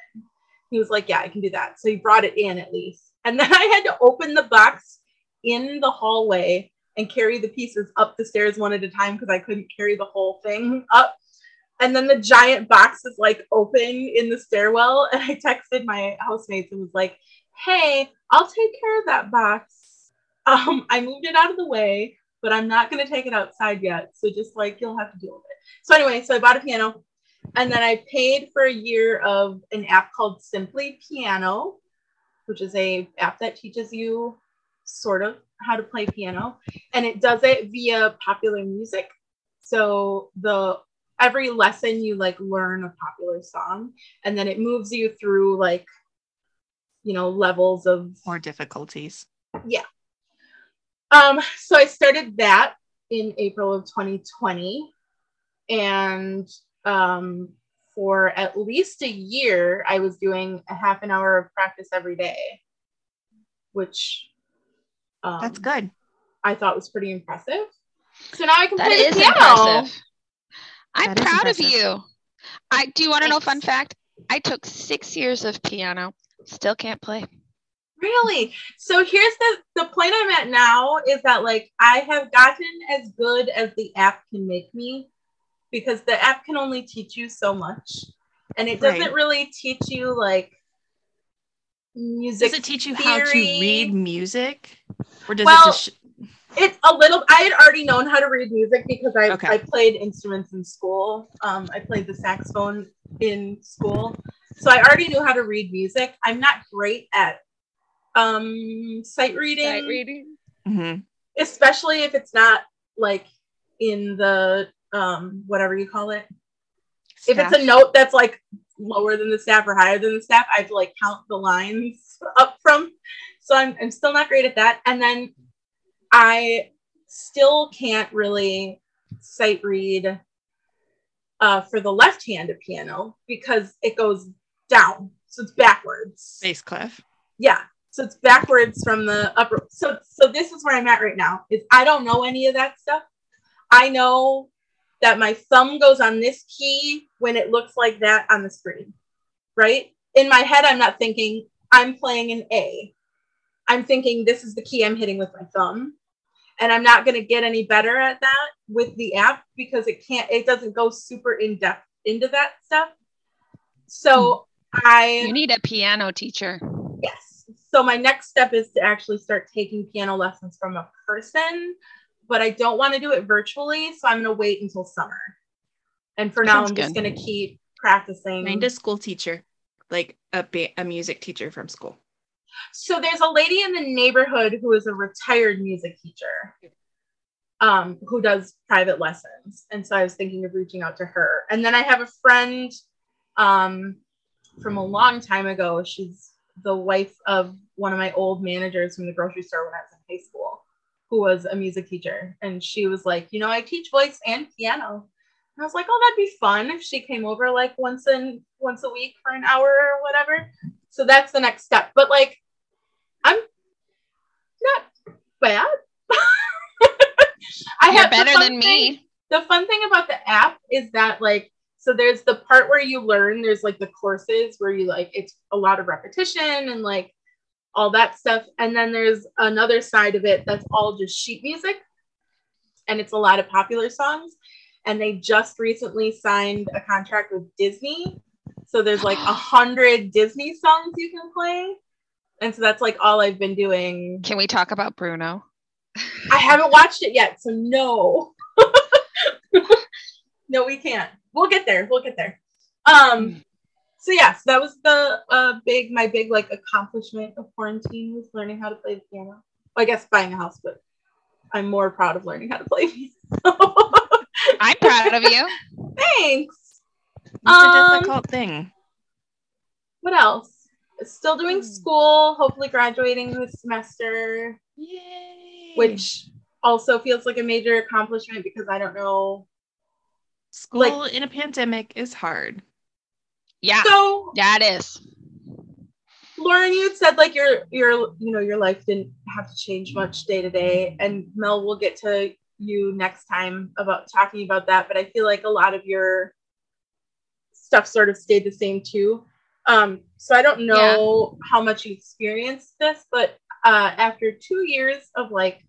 He was like, yeah, I can do that. So he brought it in at least. And then *laughs* I had to open the box in the hallway and carry the pieces up the stairs one at a time because I couldn't carry the whole thing up. And then the giant box is like open in the stairwell. And I texted my housemates and was like, hey, I'll take care of that box. Um, I moved it out of the way, but I'm not going to take it outside yet. So just like you'll have to deal with it. So anyway, so I bought a piano and then I paid for a year of an app called Simply Piano, which is a app that teaches you sort of how to play piano and it does it via popular music so the every lesson you like learn a popular song and then it moves you through like you know levels of More difficulties. Yeah. Um so i started that in april of 2020 and um for at least a year i was doing a half an hour of practice every day which um, That's good. I thought was pretty impressive. So now I can That play the piano. impressive. I'm That is proud of you. I do you want to know a fun fact? I took six years of piano, still can't play. Really? So here's the the point I'm at now is that like I have gotten as good as the app can make me because the app can only teach you so much. And it doesn't Right. really teach you like music. Does it teach you how to read music? Or does Well, it just sh- It's a little I had already known how to read music because I, Okay. I played instruments in school. Um, I played the saxophone in school. So I already knew how to read music. I'm not great at um sight reading. Sight reading. Mhm. especially if it's not like in the um whatever you call it if it's a note that's like lower than the staff or higher than the staff i have to like count the lines *laughs* up from so i'm, I'm still not great at that and then i still can't really sight read uh, for the left-handed piano because it goes down. So it's backwards. Bass clef. yeah. So it's backwards from the upper so so this is where i'm at right now is i don't know any of that stuff. I know that my thumb goes on this key when it looks like that on the screen right? In my head i'm not thinking i'm playing an a i'm thinking this is the key i'm hitting with my thumb and i'm not going to get any better at that with the app because it can't it doesn't go super in depth into that stuff so hmm. i You need a piano teacher. Yes. So my next step is to actually start taking piano lessons from a person, but I don't want to do it virtually, so I'm going to wait until summer. And for now, Sounds I'm just going to keep practicing. Find a school teacher, like a ba- a music teacher from school. So there's a lady in the neighborhood who is a retired music teacher, um, who does private lessons, and so I was thinking of reaching out to her. And then I have a friend, um, from a long time ago. She's the wife of one of my old managers from the grocery store when I was in high school, who was a music teacher, and she was like, you know, I teach voice and piano. And I was like, oh, that'd be fun if she came over like once in once a week for an hour or whatever. So that's the next step. But like I'm not bad. *laughs* I You're have better than thing- me. The fun thing about the app is that like so there's the part where you learn, there's like the courses where you like it's a lot of repetition and like all that stuff. And then there's another side of it that's all just sheet music. And it's a lot of popular songs. And they just recently signed a contract with Disney. So there's like a *gasps* hundred Disney songs you can play. And so that's like all I've been doing. Can we talk about Bruno? *laughs* I haven't watched it yet, so no. *laughs* no, we can't. We'll get there. We'll get there. Um so yeah, so that was the uh big my big like accomplishment of quarantine was learning how to play the piano. Well, I guess buying a house, but I'm more proud of learning how to play piano. I'm proud of you. *laughs* Thanks. What's Um, a difficult thing? What else? still doing Hmm. school, hopefully graduating this semester, Yay. which also feels like a major accomplishment because I don't know. school in a pandemic is hard. Yeah, So that is. Lauren, you had said like your your you know your life didn't have to change much day to day, and Mel will get to you next time about talking about that. But I feel like a lot of your stuff sort of stayed the same too. Um, so I don't know how much you experienced this, but uh, after two years of like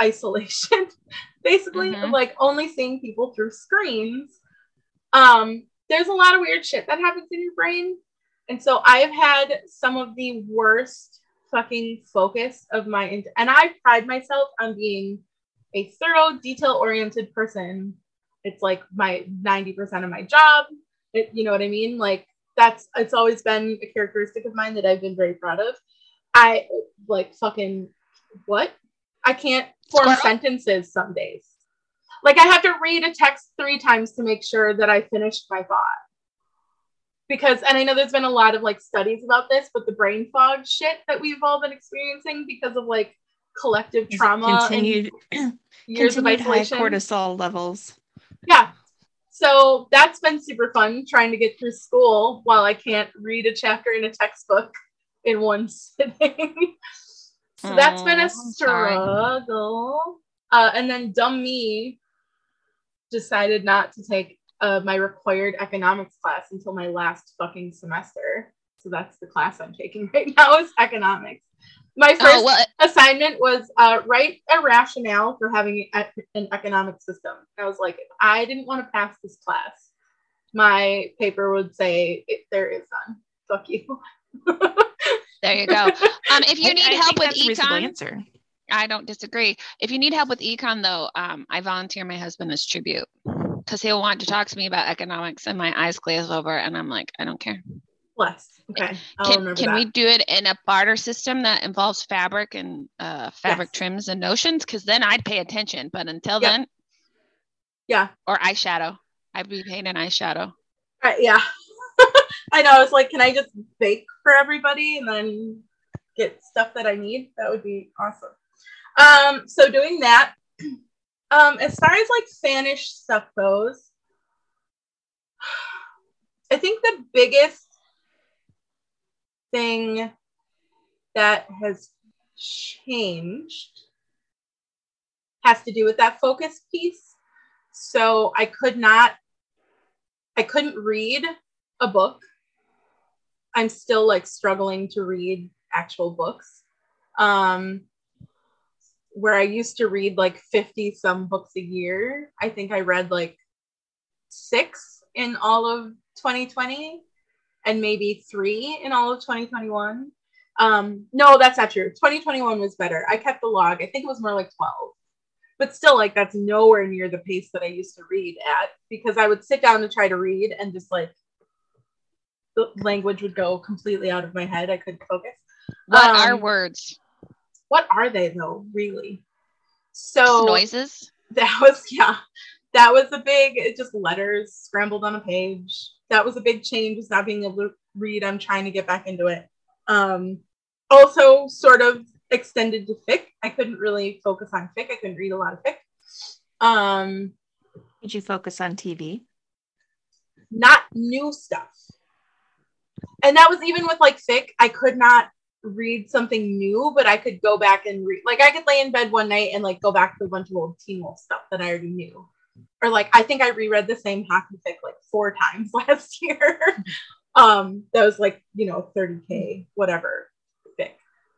isolation, *laughs* basically of Mhm. like only seeing people through screens, um, there's a lot of weird shit that happens in your brain. And so I've had some of the worst fucking focus of my and I pride myself on being a thorough, detail-oriented person. It's like my 90% of my job. It, you know what I mean? Like that's it's always been a characteristic of mine that I've been very proud of. I like fucking what? I can't form Squirrel? sentences some days. Like I have to read a text three times to make sure that I finished my thought. Because and I know there's been a lot of like studies about this, but the brain fog shit that we've all been experiencing because of like collective trauma continued and years *clears throat* continued of high cortisol levels. Yeah. So that's been super fun trying to get through school while I can't read a chapter in a textbook in one *laughs* sitting. so that's been a struggle. Uh, and then dumb me decided not to take uh, my required economics class until my last fucking semester. So that's the class I'm taking *laughs* right now is economics. My first Oh well, assignment was uh, write a rationale for having an economic system. I was like, if I didn't want to pass this class, my paper would say it, there is none. Fuck you. *laughs* there you go. Um, if you need I help with that's a reasonable econ, answer. I don't disagree. If you need help with econ, though, um, I volunteer my husband as tribute because he'll want to talk to me about economics, and my eyes glaze over, and I'm like, I don't care. Bless. Okay, I'll Can, can that. we do it in a barter system that involves fabric and uh, fabric Yes. trims and notions? Because then I'd pay attention. But until Yeah. then, yeah, or eyeshadow, I'd be paying an eyeshadow. Uh, yeah. *laughs* I know. I was like, can I just bake for everybody and then get stuff that I need? That would be awesome. Um, so doing that. *clears throat* Um, as far as like fannish stuff goes, *sighs* I think the biggest thing that has changed has to do with that focus piece. So I could not I couldn't read a book. I'm still like struggling to read actual books. Um, where I used to read like 50 some books a year, I think I read like six in all of 2020 and maybe three in all of 2021. Um, no, that's not true. 2021 was better. I kept the log. I think it was more like 12 but still like that's nowhere near the pace that I used to read at because I would sit down to try to read and just like the language would go completely out of my head. I couldn't focus. What are Um, words? What are they though, really? Just So noises? *laughs* that was yeah, that was a big it just letters scrambled on a page. That was a big change, was not being able to read. I'm trying to get back into it. Um also sort of extended to fic. I couldn't really focus on fic. I couldn't read a lot of fic. Um Did you focus on TV? not new stuff. And that was even with like fic, I could not read something new, but I could go back and read. Like I could lay in bed one night and like go back to a bunch of old Teen Wolf stuff that I already knew. Or like I think I reread the same hockey fic like four times *laughs* last year. um, that was like you know 30k whatever fic.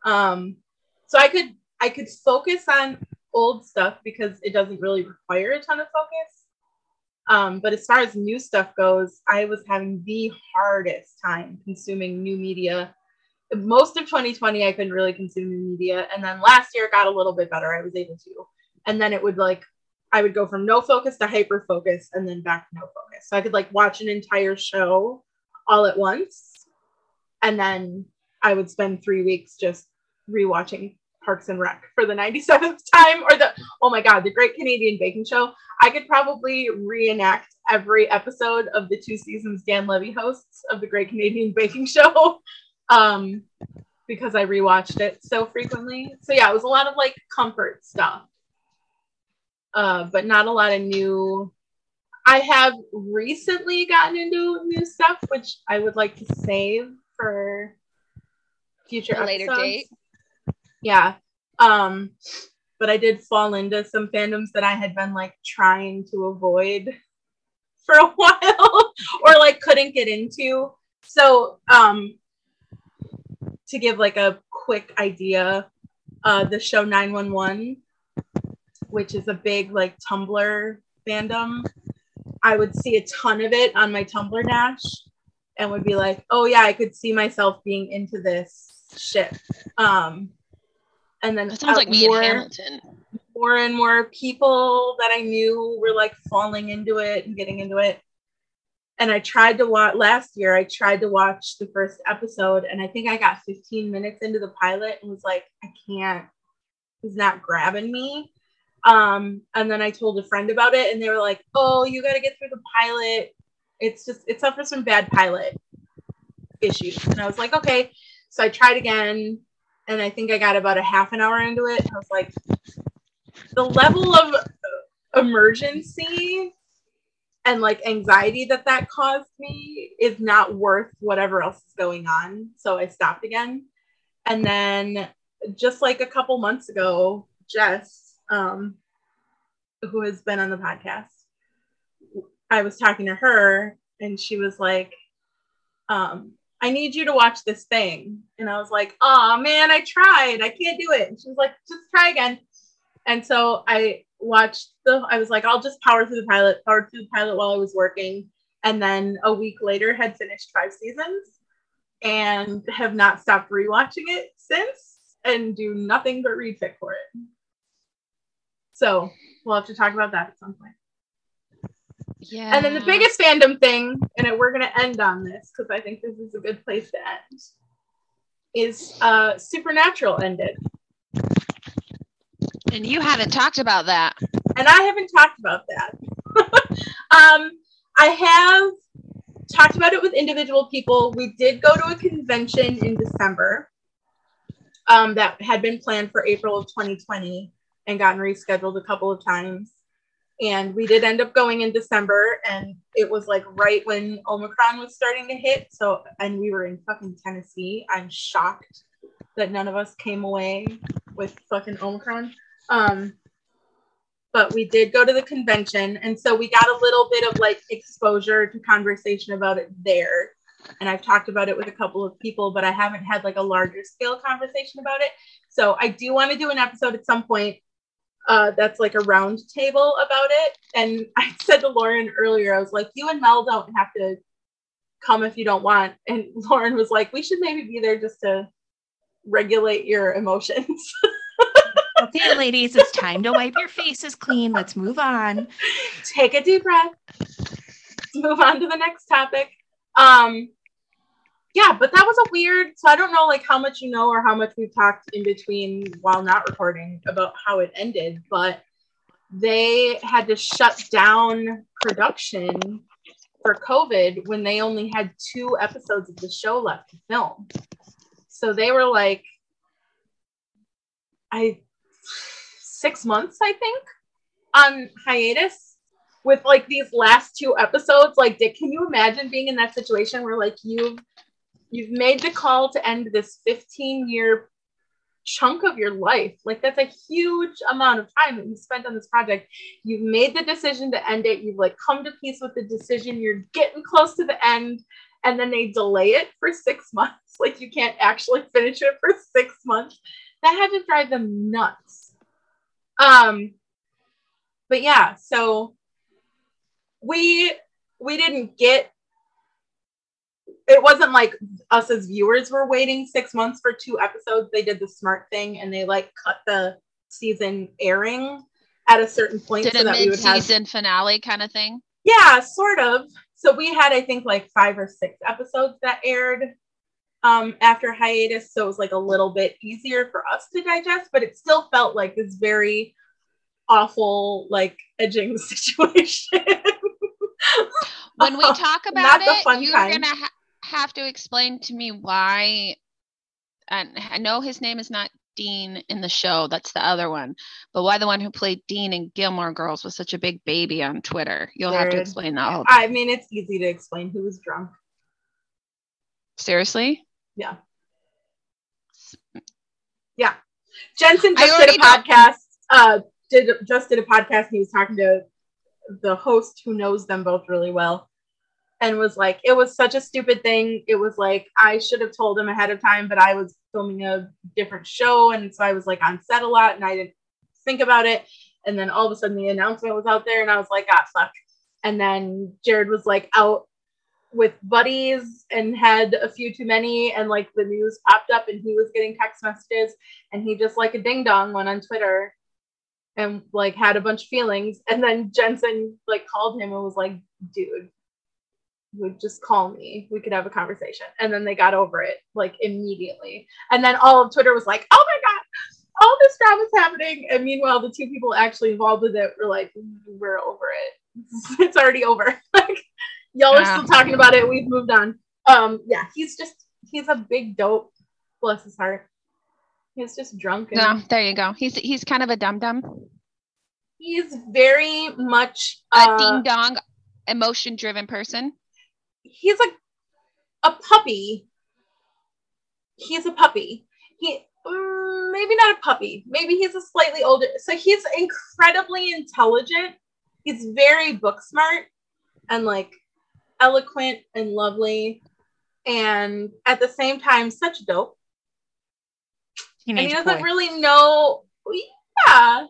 Um, so I could I could focus on old stuff because it doesn't really require a ton of focus. Um, but as far as new stuff goes, I was having the hardest time consuming new media. Most of 2020, I couldn't really consume new media. And then last year, it got a little bit better. I was able to. And then it would like, I would go from no focus to hyper focus and then back to no focus. So I could like watch an entire show all at once. And then I would spend three weeks just rewatching Parks and Rec for the 97th *laughs* time or the, oh my God, the Great Canadian Baking Show. I could probably reenact every episode of the two seasons Dan Levy hosts of the Great Canadian *laughs* Baking Show *laughs* um, because I rewatched it so frequently. So yeah, it was a lot of like comfort stuff, uh, but not a lot of new. I have recently gotten into new stuff, which I would like to save for future A later episodes. date. Yeah. Um, but I did fall into some fandoms that I had been like trying to avoid *laughs* for a while *laughs* or like couldn't get into. So, um, to give like a quick idea, uh, the show 911, which is a big like Tumblr fandom, I would see a ton of it on my Tumblr dash and would be like, oh yeah, I could see myself being into this shit. Um, and then That sounds like me more- in Hamilton. more and more people that I knew were like falling into it and getting into it. And I tried to watch last year, I tried to watch the first episode, and I think I got 15 minutes into the pilot and was like, I can't, it's not grabbing me. Um, and then I told a friend about it, and they were like, Oh, you got to get through the pilot. It's just, it suffers from bad pilot issues. And I was like, Okay. So I tried again, and I think I got about a half an hour into it. I was like, the level of emergency and like anxiety that that caused me is not worth whatever else is going on. So I stopped again. And then just like a couple months ago, Jess, um, who has been on the podcast, I was talking to her and she was like, um, I need you to watch this thing. And I was like, oh man, I tried. I can't do it. And she was like, just try again. And so I watched the, I was like, I'll just power through the pilot, power through the pilot while I was working. And then a week later had finished five seasons and have not stopped rewatching it since and do nothing but fic for it. So we'll have to talk about that at some point. Yeah. And then the biggest fandom thing, and we're going to end on this because I think this is a good place to end, is uh, Supernatural ended. And you haven't talked about that. and I haven't talked about that. *laughs* um, I have talked about it with individual people. We did go to a convention in December um, that had been planned for April of 2020 and gotten rescheduled a couple of times. And we did end up going in December, and it was like right when Omicron was starting to hit. So, and we were in fucking Tennessee. I'm shocked that none of us came away with fucking Omicron. Um, but we did go to the convention and so we got a little bit of like exposure to conversation about it there and i've talked about it with a couple of people but i haven't had like a larger scale conversation about it so i do want to do an episode at some point uh, that's like a round table about it. And i *laughs* said to lauren earlier i was like you and mel don't have to come if you don't want. And *laughs* lauren was like we should maybe be there just to regulate your emotions. *laughs* Okay, ladies, it's time to wipe your faces clean. Let's move on. take a deep breath. Move on to the next topic. Um yeah but that was a weird so i don't know like how much you know or how much we've talked in between while not recording about how it ended but they had to shut down production for covid when they only had two episodes of the show left to film. So they were like i six months i think on hiatus with like these last two episodes. Like dick can you imagine being in that situation where like you've you've made the call to end this 15 year chunk of your life. Like that's a huge amount of time that you spent on this project. You've made the decision to end it. You've like come to peace with the decision. You're getting close to the end and then they delay it for six months. *laughs* Like you can't actually finish it for six months. That had to drive them nuts. Um but yeah so we we didn't get it wasn't like us as viewers were waiting six months for two episodes they did the smart thing and they like cut the season airing at a certain point Did so a that we would have finale kind of thing. yeah sort of so we had i think like five or six episodes that aired um after hiatus so it was like a little bit easier for us to digest but it still felt like this very awful like edging *laughs* situation when we talk *laughs* Not about the it, you're kind. gonna ha- have to explain to me why. And I know his name is not Dean in the show. That's the other one. But why the one who played Dean in Gilmore Girls was such a big baby on Twitter? You'll have to explain that. Whole- I mean, it's easy to explain who was drunk. Seriously? Yeah. Yeah. Jensen just did a podcast. Uh, did just did a podcast. And he was talking to the host who knows them both really well, and was like, "It was such a stupid thing. It was like I should have told him ahead of time, but I was filming a different show, and so I was like on set a lot, and I didn't think about it. And then all of a sudden, the announcement was out there, and I was like, "Ah, fuck." And then Jared was like out with buddies and had a few too many and like the news popped up and he was getting text messages and he just like a ding dong went on Twitter and like had a bunch of feelings and then Jensen like called him and was like dude would just call me. We could have a conversation. And then they got over it like immediately. And then all of Twitter was like oh my god all this drama's happening. And meanwhile the two people actually involved with it were like we're over it. *laughs* It's already over. *laughs* Like y'all are still talking about it. We've moved on. Um yeah he's just he's a big dope bless his heart. He's just drunk and No, there you go. He's he's kind of a dum dum, he's very much a uh, ding dong, emotion driven person. He's like a puppy. He's a puppy. He mm, maybe not a puppy. Maybe he's a slightly older. So he's incredibly intelligent. He's very book smart and like eloquent and lovely and at the same time such dope. And he doesn't boy. really know yeah.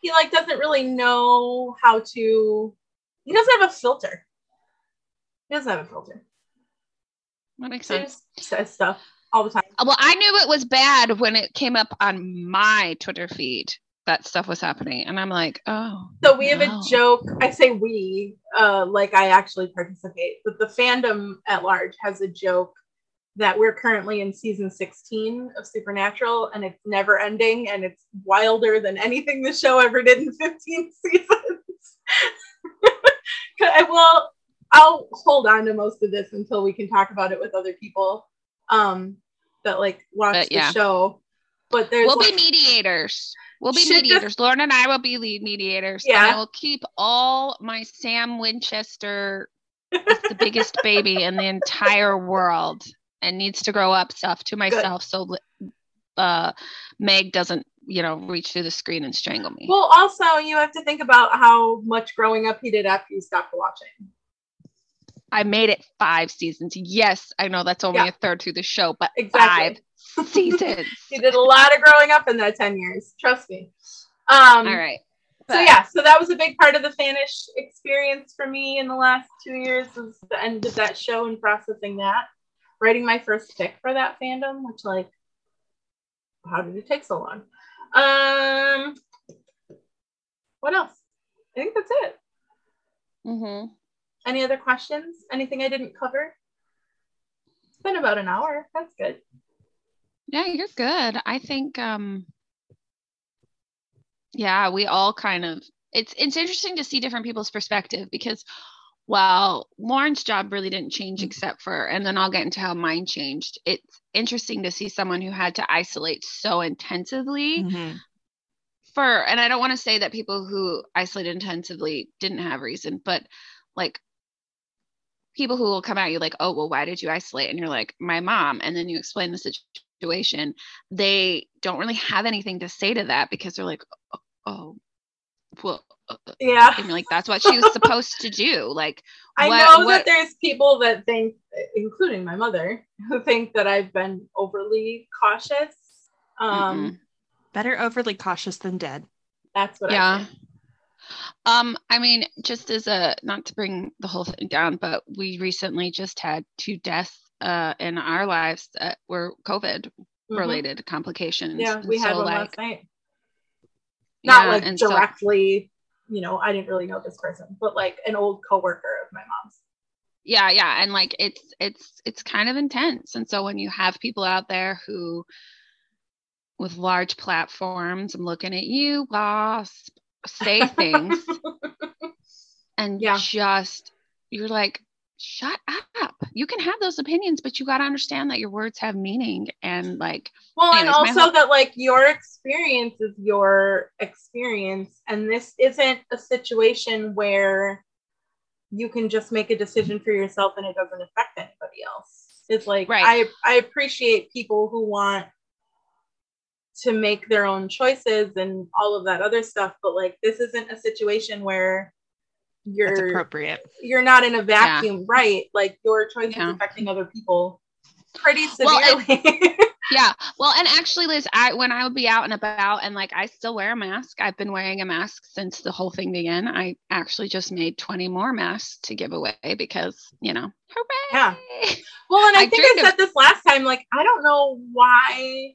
He like doesn't really know how to he doesn't have a filter he doesn't have a filter That makes he sense. just says stuff all the time Well, I knew it was bad when it came up on my Twitter feed that stuff was happening, and I'm like, oh. so we have a joke i say we uh like i actually participate but the fandom at large has a joke that we're currently in season 16 of supernatural and it's never ending and it's wilder than anything the show ever did in 15 *laughs* seasons. *laughs* I will I'll hold on to most of this until we can talk about it with other people um that like watch But, the yeah. show. But there's We'll be mediators. We'll be Should just- mediators. Lauren and I will be lead mediators. Yeah. And I will keep all my Sam Winchester, is the biggest *laughs* baby in the entire world and needs to grow up stuff to myself so uh, Meg doesn't, you know, reach through the screen and strangle me. well also you have to think about how much growing up he did after you stopped watching. I made it five seasons. Yes, I know that's only Yeah. a third through the show, but Exactly. five *laughs* seasons. you did a lot of growing up in that 10 years. Trust me. Um All right. so yeah, so that was a big part of the fannish experience for me in the last two years was the end of that show and processing that. Writing my first fic for that fandom, which like how did it take so long? Um what else? I think that's it. Mhm. Any other questions? Anything I didn't cover? It's been about an hour. That's good. Yeah, you're good. I think um yeah, we all kind of it's it's interesting to see different people's perspective because while Lauren's job really didn't change except for and then I'll get into how mine changed. It's interesting to see someone who had to isolate so intensively Mhm. for and I don't want to say that people who isolate intensively didn't have reason, but like people who will come at you like, oh, well, why did you isolate? And you're like, my mom. And then you explain the situation. They don't really have anything to say to that because they're like, oh, oh well, uh, uh," Yeah. and you're like, that's what she was supposed to do. Like, *laughs* I what- know what- that there's people that think, including my mother, who think that I've been overly cautious. Um, Mm-mm. Better overly cautious than dead. that's what I yeah. think. Um, I mean, just as a not to bring the whole thing down, but we recently just had two deaths uh in our lives that were COVID Mhm. related complications. Yeah, And we had so, one like, last night. Not yeah, like and so- directly, you know, I didn't really know this person, but like an old coworker of my mom's. yeah yeah and like it's it's it's kind of intense and so when you have people out there who with large platforms i'm looking at you wasp say things *laughs* and Yeah. just you're like, shut up. You can have those opinions, but you got to understand that your words have meaning and like Well, Anyways, and also whole- that like your experience is your experience, and this isn't a situation where you can just make a decision for yourself and it doesn't affect anybody else. It's like Right. I I appreciate people who want to make their own choices and all of that other stuff, but like this isn't a situation where you're appropriate. you're not in a vacuum, right? Like your choice Yeah. is affecting other people pretty Well, and- severely. *laughs* Yeah. Well, and actually, Liz, I when I would be out and about and like I still wear a mask. I've been wearing a mask since the whole thing began. I actually just made 20 more masks to give away because, you know, hooray. Yeah. Well, and I, I think I said this last time. Like, I don't know why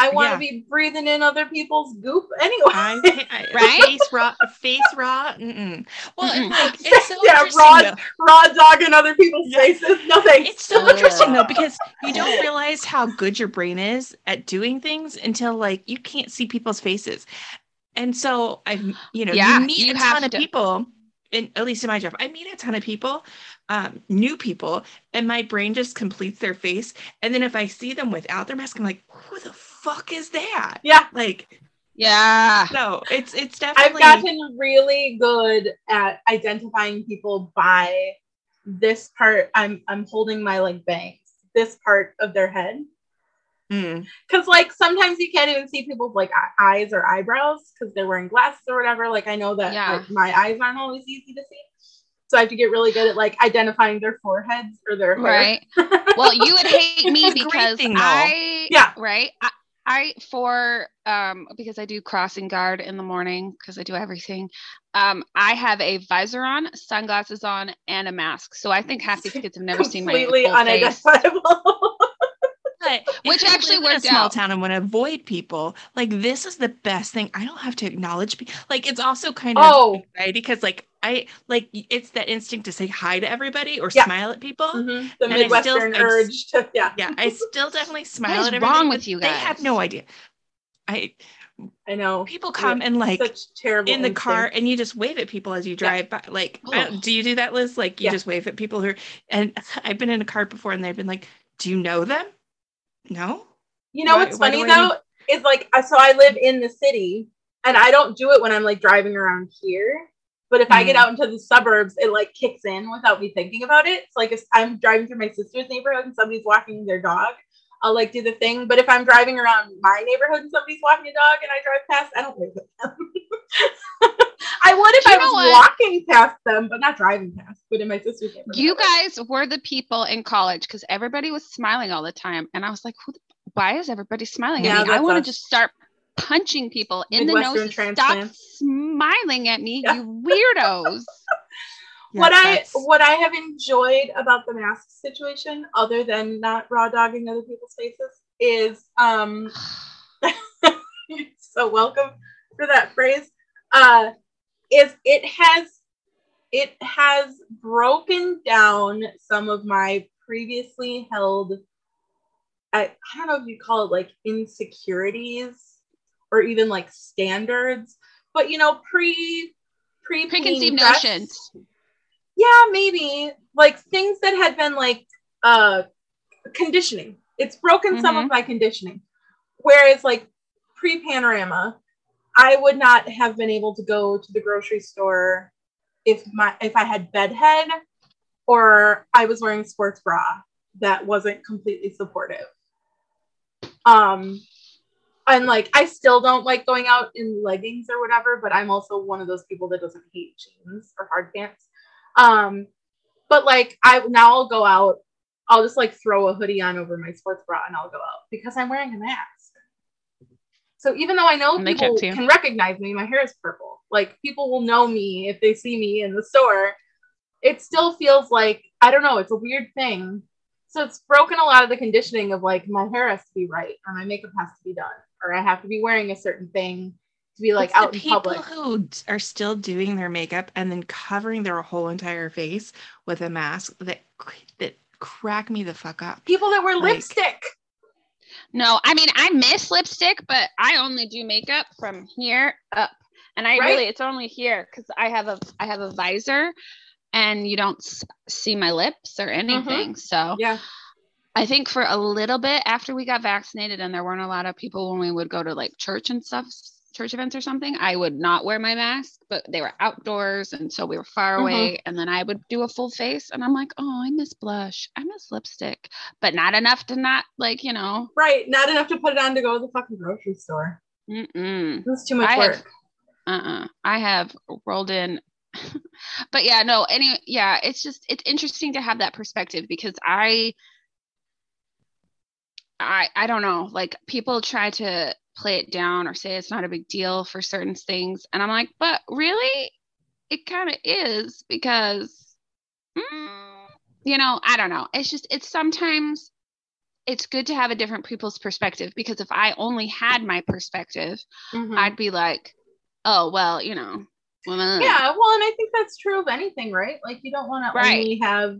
I want to Yeah. be breathing in other people's goop anyway. I, *laughs* I, Right? Face raw. Face raw. Mm-mm. Well, Mm-mm. like *laughs* it's so Yeah, interesting. raw- though. Raw dog in other people's Yeah. faces. No thanks. It's so Ugh. interesting though because you don't *laughs* realize how good your brain is at doing things until like you can't see people's faces. And so I've you know Yeah, you meet you a have ton of people. In, at least in my job, I meet a ton of people, um, new people, and my brain just completes their face. And then if I see them without their mask, I'm like, "Who the fuck is that?" yeah. Like, Yeah. no, it's it's definitely I've gotten really good at identifying people by this part. I'm I'm holding my like bangs. This part of their head. Mm. Cause like sometimes you can't even see people's like eyes or eyebrows because they're wearing glasses or whatever. Like I know that Yeah. like, my eyes aren't always easy to see. So I have to get really good at like identifying their foreheads or their hair. Right. *laughs* Well, you would hate me It's a great because thing. I Yeah. right. I, I for um because I do crossing guard in the morning because I do everything. Um, I have a visor on, sunglasses on, and a mask. So I think half these kids have never seen my completely unidentifiable. *laughs* Which actually live in a small out. town and want to avoid people, like this is the best thing. I don't have to acknowledge people. Like it's also kind of Oh. anxiety because like I like it's that instinct to say hi to everybody or Yeah. smile at people. Mhm. The And I still- Midwestern I s- urge to yeah. Yeah, I still definitely *laughs* smile is at everybody. wrong with you guys? They have no idea. I I know. people come and like Such terrible in the car and you just wave at people as you drive by. Like, Oh. do you do that, Liz? Like, you Yeah. just wave at people who are, and *laughs* I've been in a car before and they've been like, Do you know them? No. You know Why- what's funny I though is like so I live in the city and I don't do it when I'm like driving around here. But if I get Mm. out into the suburbs, it like kicks in without me thinking about it. It's like if I'm driving through my sister's neighborhood and somebody's walking their dog, I'll like do the thing. But if I'm driving around my neighborhood and somebody's walking a dog and I drive past, I don't wave at them. *laughs* I would if You I was what? walking past them, but not driving past. But in my sister's neighborhood, You I would. guys were the people in college because everybody was smiling all the time, and I was like, Who the, "Why is everybody smiling Yeah, at me? I want to just start punching people in Midwestern the nose. Stop smiling at me, Yeah. you weirdos!" *laughs* what Yeah, I what I have enjoyed about the mask situation, other than not raw dogging other people's faces, is um *sighs* *laughs* so welcome for that phrase. Uh is it has it has broken down some of my previously held I, I don't know if you call it like insecurities or even like standards, but you know, pre pre Preconceived notions. yeah, maybe like things that had been like uh conditioning. It's broken some of Mhm. my conditioning. Whereas like pre panorama, I would not have been able to go to the grocery store if my if I had bedhead or I was wearing a sports bra that wasn't completely supportive. Um and like I still don't like going out in leggings or whatever, but I'm also one of those people that doesn't hate jeans or hard pants. Um, but like I now I'll go out, I'll just like throw a hoodie on over my sports bra and I'll go out because I'm wearing a mask. So even though I know And people can recognize me, my hair is purple. Like people will know me if they see me in the store. It still feels like I don't know, it's a weird thing. So it's broken a lot of the conditioning of like my hair has to be right or my makeup has to be done or I have to be wearing a certain thing to be like It's out in people public. who are still doing their makeup and then covering their whole entire face with a mask that that crack me the fuck up. People that wear Like- lipstick. No, I mean I miss lipstick, but I only do makeup from here up, and I Right. really it's only here because I have a I have a visor. and you don't s- see my lips or mm-hmm. anything. So Yeah. I think for a little bit after we got vaccinated and there weren't a lot of people when we would go to like church and stuff, church events or something, I would not wear my mask, but they were outdoors and so we were far Mhm. away and then I would do a full face and I'm like, "Oh, I miss blush. I miss lipstick." But not enough to not like, you know. Right. Not enough to put it on to go to the fucking grocery store. Mm-mm. That's too much I have- work. uh-uh i have rolled in *laughs* but yeah no any yeah it's just it's interesting to have that perspective because i i i don't know like people try to play it down or say it's not a big deal for certain things and i'm like but really it kind of is because mm, you know i don't know it's just it's sometimes it's good to have a different people's perspective because if i only had my perspective Mhm. I'd be like, oh well, you know. well, yeah. Well, and I think that's true of anything, right? Like you don't want to only have.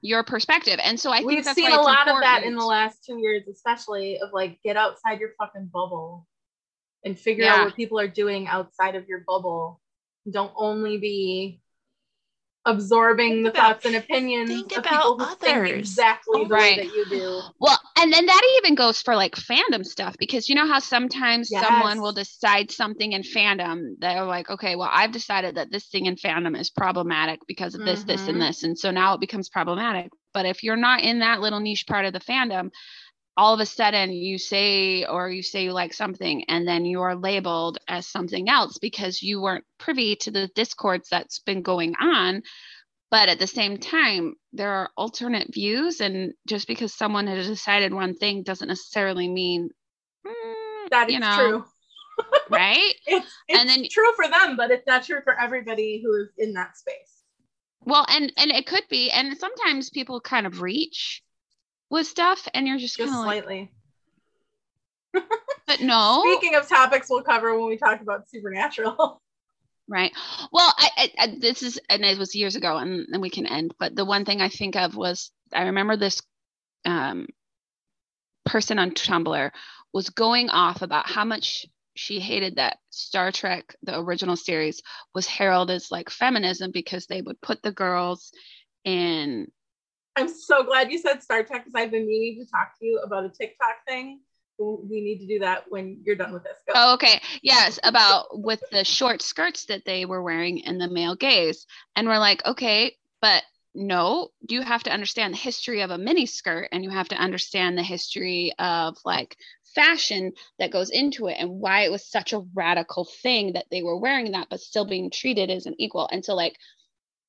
Your perspective, and so I think We've that's seen why a it's lot of that in the last two years, especially of like get outside your fucking bubble and figure Yeah. out what people are doing outside of your bubble. Don't only be absorbing Think the about- thoughts and opinions think of about people who think others. exactly the Right. way that you do. Well, and then that even goes for like fandom stuff because you know how sometimes someone will decide something in fandom. They're like, okay, well, I've decided that this thing in fandom is problematic because of this, this, Mhm. and this. And so now it becomes problematic. But if you're not in that little niche part of the fandom, all of a sudden you say or you say you like something and then you are labeled as something else because you weren't privy to the discords that's been going on but at the same time there are alternate views and just because someone has decided one thing doesn't necessarily mean mm, That is know true. *laughs* right It's, it's And then- true for them, but it's not true for everybody who is in that space. well and and it could be and sometimes people kind of reach with stuff and you're just, Just of like slightly. but no *laughs* Speaking of topics we'll cover when we talk about supernatural. *laughs* Right. Well, I, I, this is and it was years ago, and then we can end. But the one thing I think of was I remember this um, person on Tumblr was going off about how much she hated that Star Trek, the original series, was heralded as like feminism because they would put the girls in. I'm so glad you said Star Trek because I've been meaning to talk to you about a TikTok thing. We need to do that when you're done with this. Go. Oh, okay. Yes, about with the short skirts that they were wearing in the male gaze. And we're like, okay, but no, you have to understand the history of a mini skirt and you have to understand the history of like fashion that goes into it and why it was such a radical thing that they were wearing that but still being treated as an equal. And so like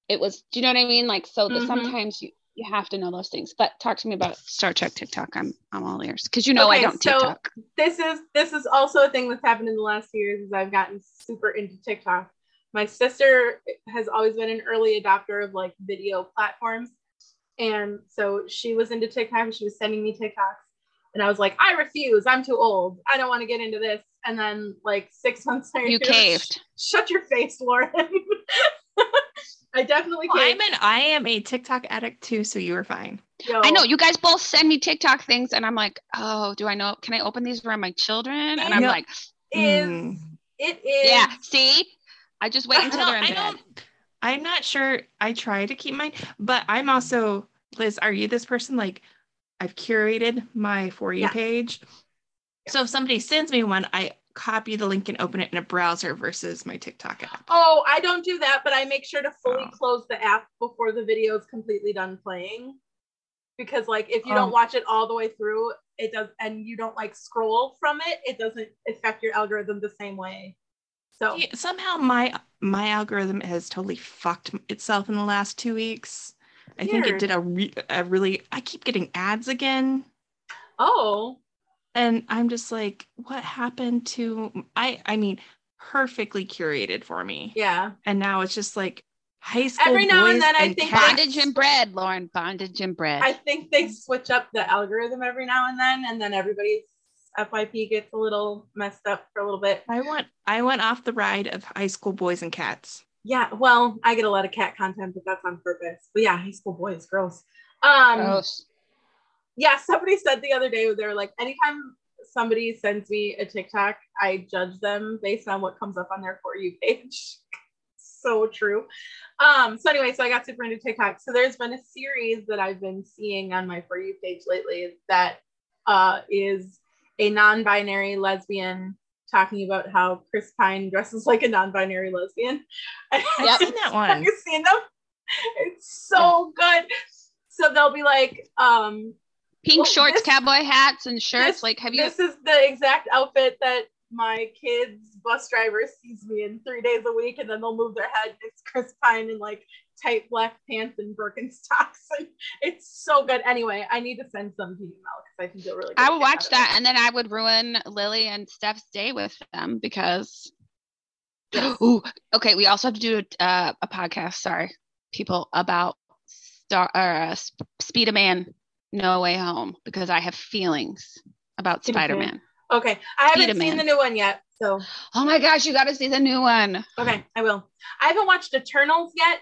it was do you know what I mean? Like so that Mhm. sometimes you you have to know those things. But talk to me about Star Trek TikTok. I'm I'm all ears. Because you know I Okay, don't so- TikTok. This is this is also a thing that's happened in the last few years. Is I've gotten super into TikTok. My sister has always been an early adopter of like video platforms, and so she was into TikTok. and She was sending me TikToks, and I was like, I refuse. I'm too old. I don't want to get into this. And then like six *laughs* months later, You caved. Shut your face, Lauren. *laughs* I definitely Well. I'm an I am a TikTok addict too, so you were fine. Yo, I know you guys both send me TikTok things, and I'm like, oh, do I know? Can I open these around my children? And I'm No. like, is Mm. it is yeah. See, I just wait until don't- they're in I bed. don't- I'm not sure. I try to keep mine, but I'm also Liz. Are you this person? Like, I've curated my for you Yeah. page. So if somebody sends me one, I copy the link and open it in a browser versus my TikTok app. Oh, I don't do that, but I make sure to fully Oh. close the app before the video is completely done playing. Because like if you Oh. don't um. watch it all the way through, it does and you don't like scroll from it, it doesn't affect your algorithm the same way. So Yeah, somehow my my algorithm has totally fucked itself in the last two weeks. I think it did a, re- a really. I keep getting ads again, oh and I'm just like, what happened to I? I mean, perfectly curated for me, yeah. and now it's just like high school Every now and boys then I and think cats. Bondage and bread, Lauren. Bondage and bread. I think they switch up the algorithm every now and then, and then everybody's FYP gets a little messed up for a little bit. I went I went off the ride of high school boys and cats. Yeah, well, I get a lot of cat content, but that's on purpose. But yeah, high school boys, gross. Um Gross. Yeah, somebody said the other day they were like, anytime somebody sends me a TikTok, I judge them based on what comes up on their for you page. *laughs* so true. Um, so anyway, so I got super into TikTok. So there's been a series that I've been seeing on my For You page lately that uh, is a non-binary lesbian talking about how Chris Pine dresses like a non-binary lesbian. *laughs* I've Yep. seen that *laughs* one. Have you seen them? It's so good. So they'll be like, um, Pink Well, shorts, this- cowboy hats, and shirts. this- like, have you? This is the exact outfit that my kids' bus driver sees me in three days a week, and then they'll move their head. It's Chris Pine in like tight black pants and Birkenstocks, *laughs* and it's so good. Anyway, I need to send some to you, Mel, because I think you'll really. I would watch that, and then I would ruin Lily and Steph's day with them because. *gasps* Yes. Ooh, okay. We also have to do uh, a podcast. Sorry, people about Star or uh, Spider Man No Way Home because I have feelings about Spider-Man. Okay, I haven't Spider-Man. seen the new one yet, so Oh my gosh, you got to see the new one. okay, I will. I haven't watched Eternals yet,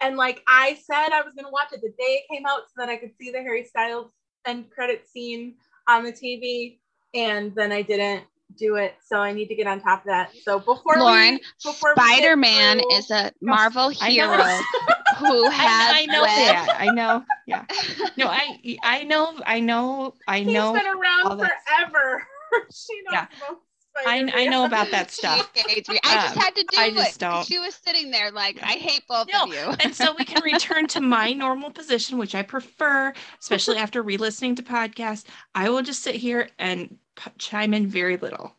and like I said, I was gonna watch it the day it came out so that I could see the Harry Styles end credit scene on the TV, and then I didn't do it, so I need to get on top of that. So before Lauren, before Spider Man is a oh, Marvel hero. *laughs* who *laughs* I, has I know web- that. I know. Yeah. *laughs* No, I I know. I know. I He's know. been around all forever. *laughs* she knows Yeah. about I, I know about that stuff. She hates me. I just Um, had to do I it. don't. She was sitting there like, I hate both No, of you. and so we can return to my normal position, which I prefer, especially after re-listening to podcasts. I will just sit here and p- chime in very little.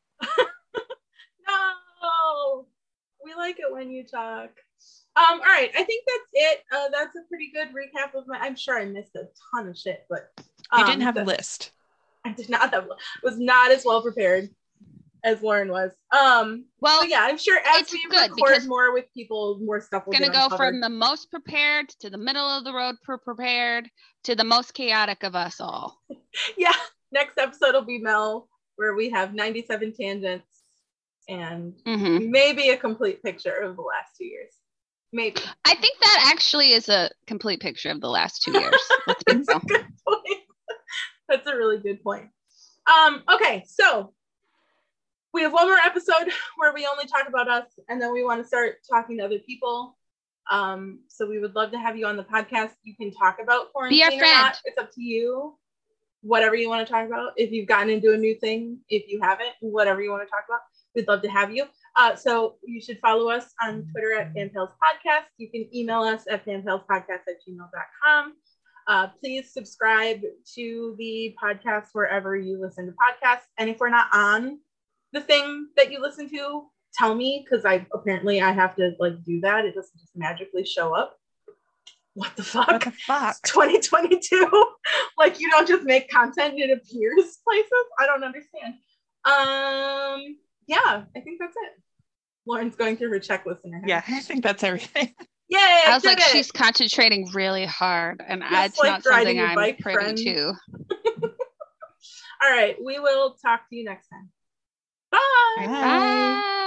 No, we like it when you talk. Um, all right, I think that's it. Uh, that's a pretty good recap of my. I'm sure I missed a ton of shit, but You um, didn't have a list. I did not have was not as well prepared as Lauren was. Um, well, yeah, I'm sure as it's we good record more with people, more stuff will gonna get go from the most prepared to the middle of the road per prepared to the most chaotic of us all. *laughs* yeah. Next episode will be Mel, where we have 97 tangents and Mhm. maybe a complete picture of the last two years. Maybe. I think that actually is a complete picture of the last two years. *laughs* That's a good point. That's a really good point. Um, okay, so we have one more episode *laughs* where we only talk about us, and then we want to start talking to other people. Um, so we would love to have you on the podcast. You can talk about quarantine Be our or friend. not. It's up to you. Whatever you want to talk about. If you've gotten into a new thing, if you haven't, whatever you want to talk about, we'd love to have you. Uh, so you should follow us on Twitter at FanPals Podcast. You can email us at fanpalspodcast at gmail.com. Uh, please subscribe to the podcast wherever you listen to podcasts. And if we're not on the thing that you listen to, tell me because I apparently I have to like do that. It doesn't just magically show up. What the fuck? What the fuck? 2022. *laughs* like you don't just make content, it appears *laughs* places. I don't understand. Um, yeah, I think that's it. Lauren's going through her checklist in her head. Yeah, I think that's everything. *laughs* Yay! I was did like, it. she's concentrating really hard, and that's like not something riding a I'm bike, privy friend. to. *laughs* All right, we will talk to you next time. Bye. Bye. Bye.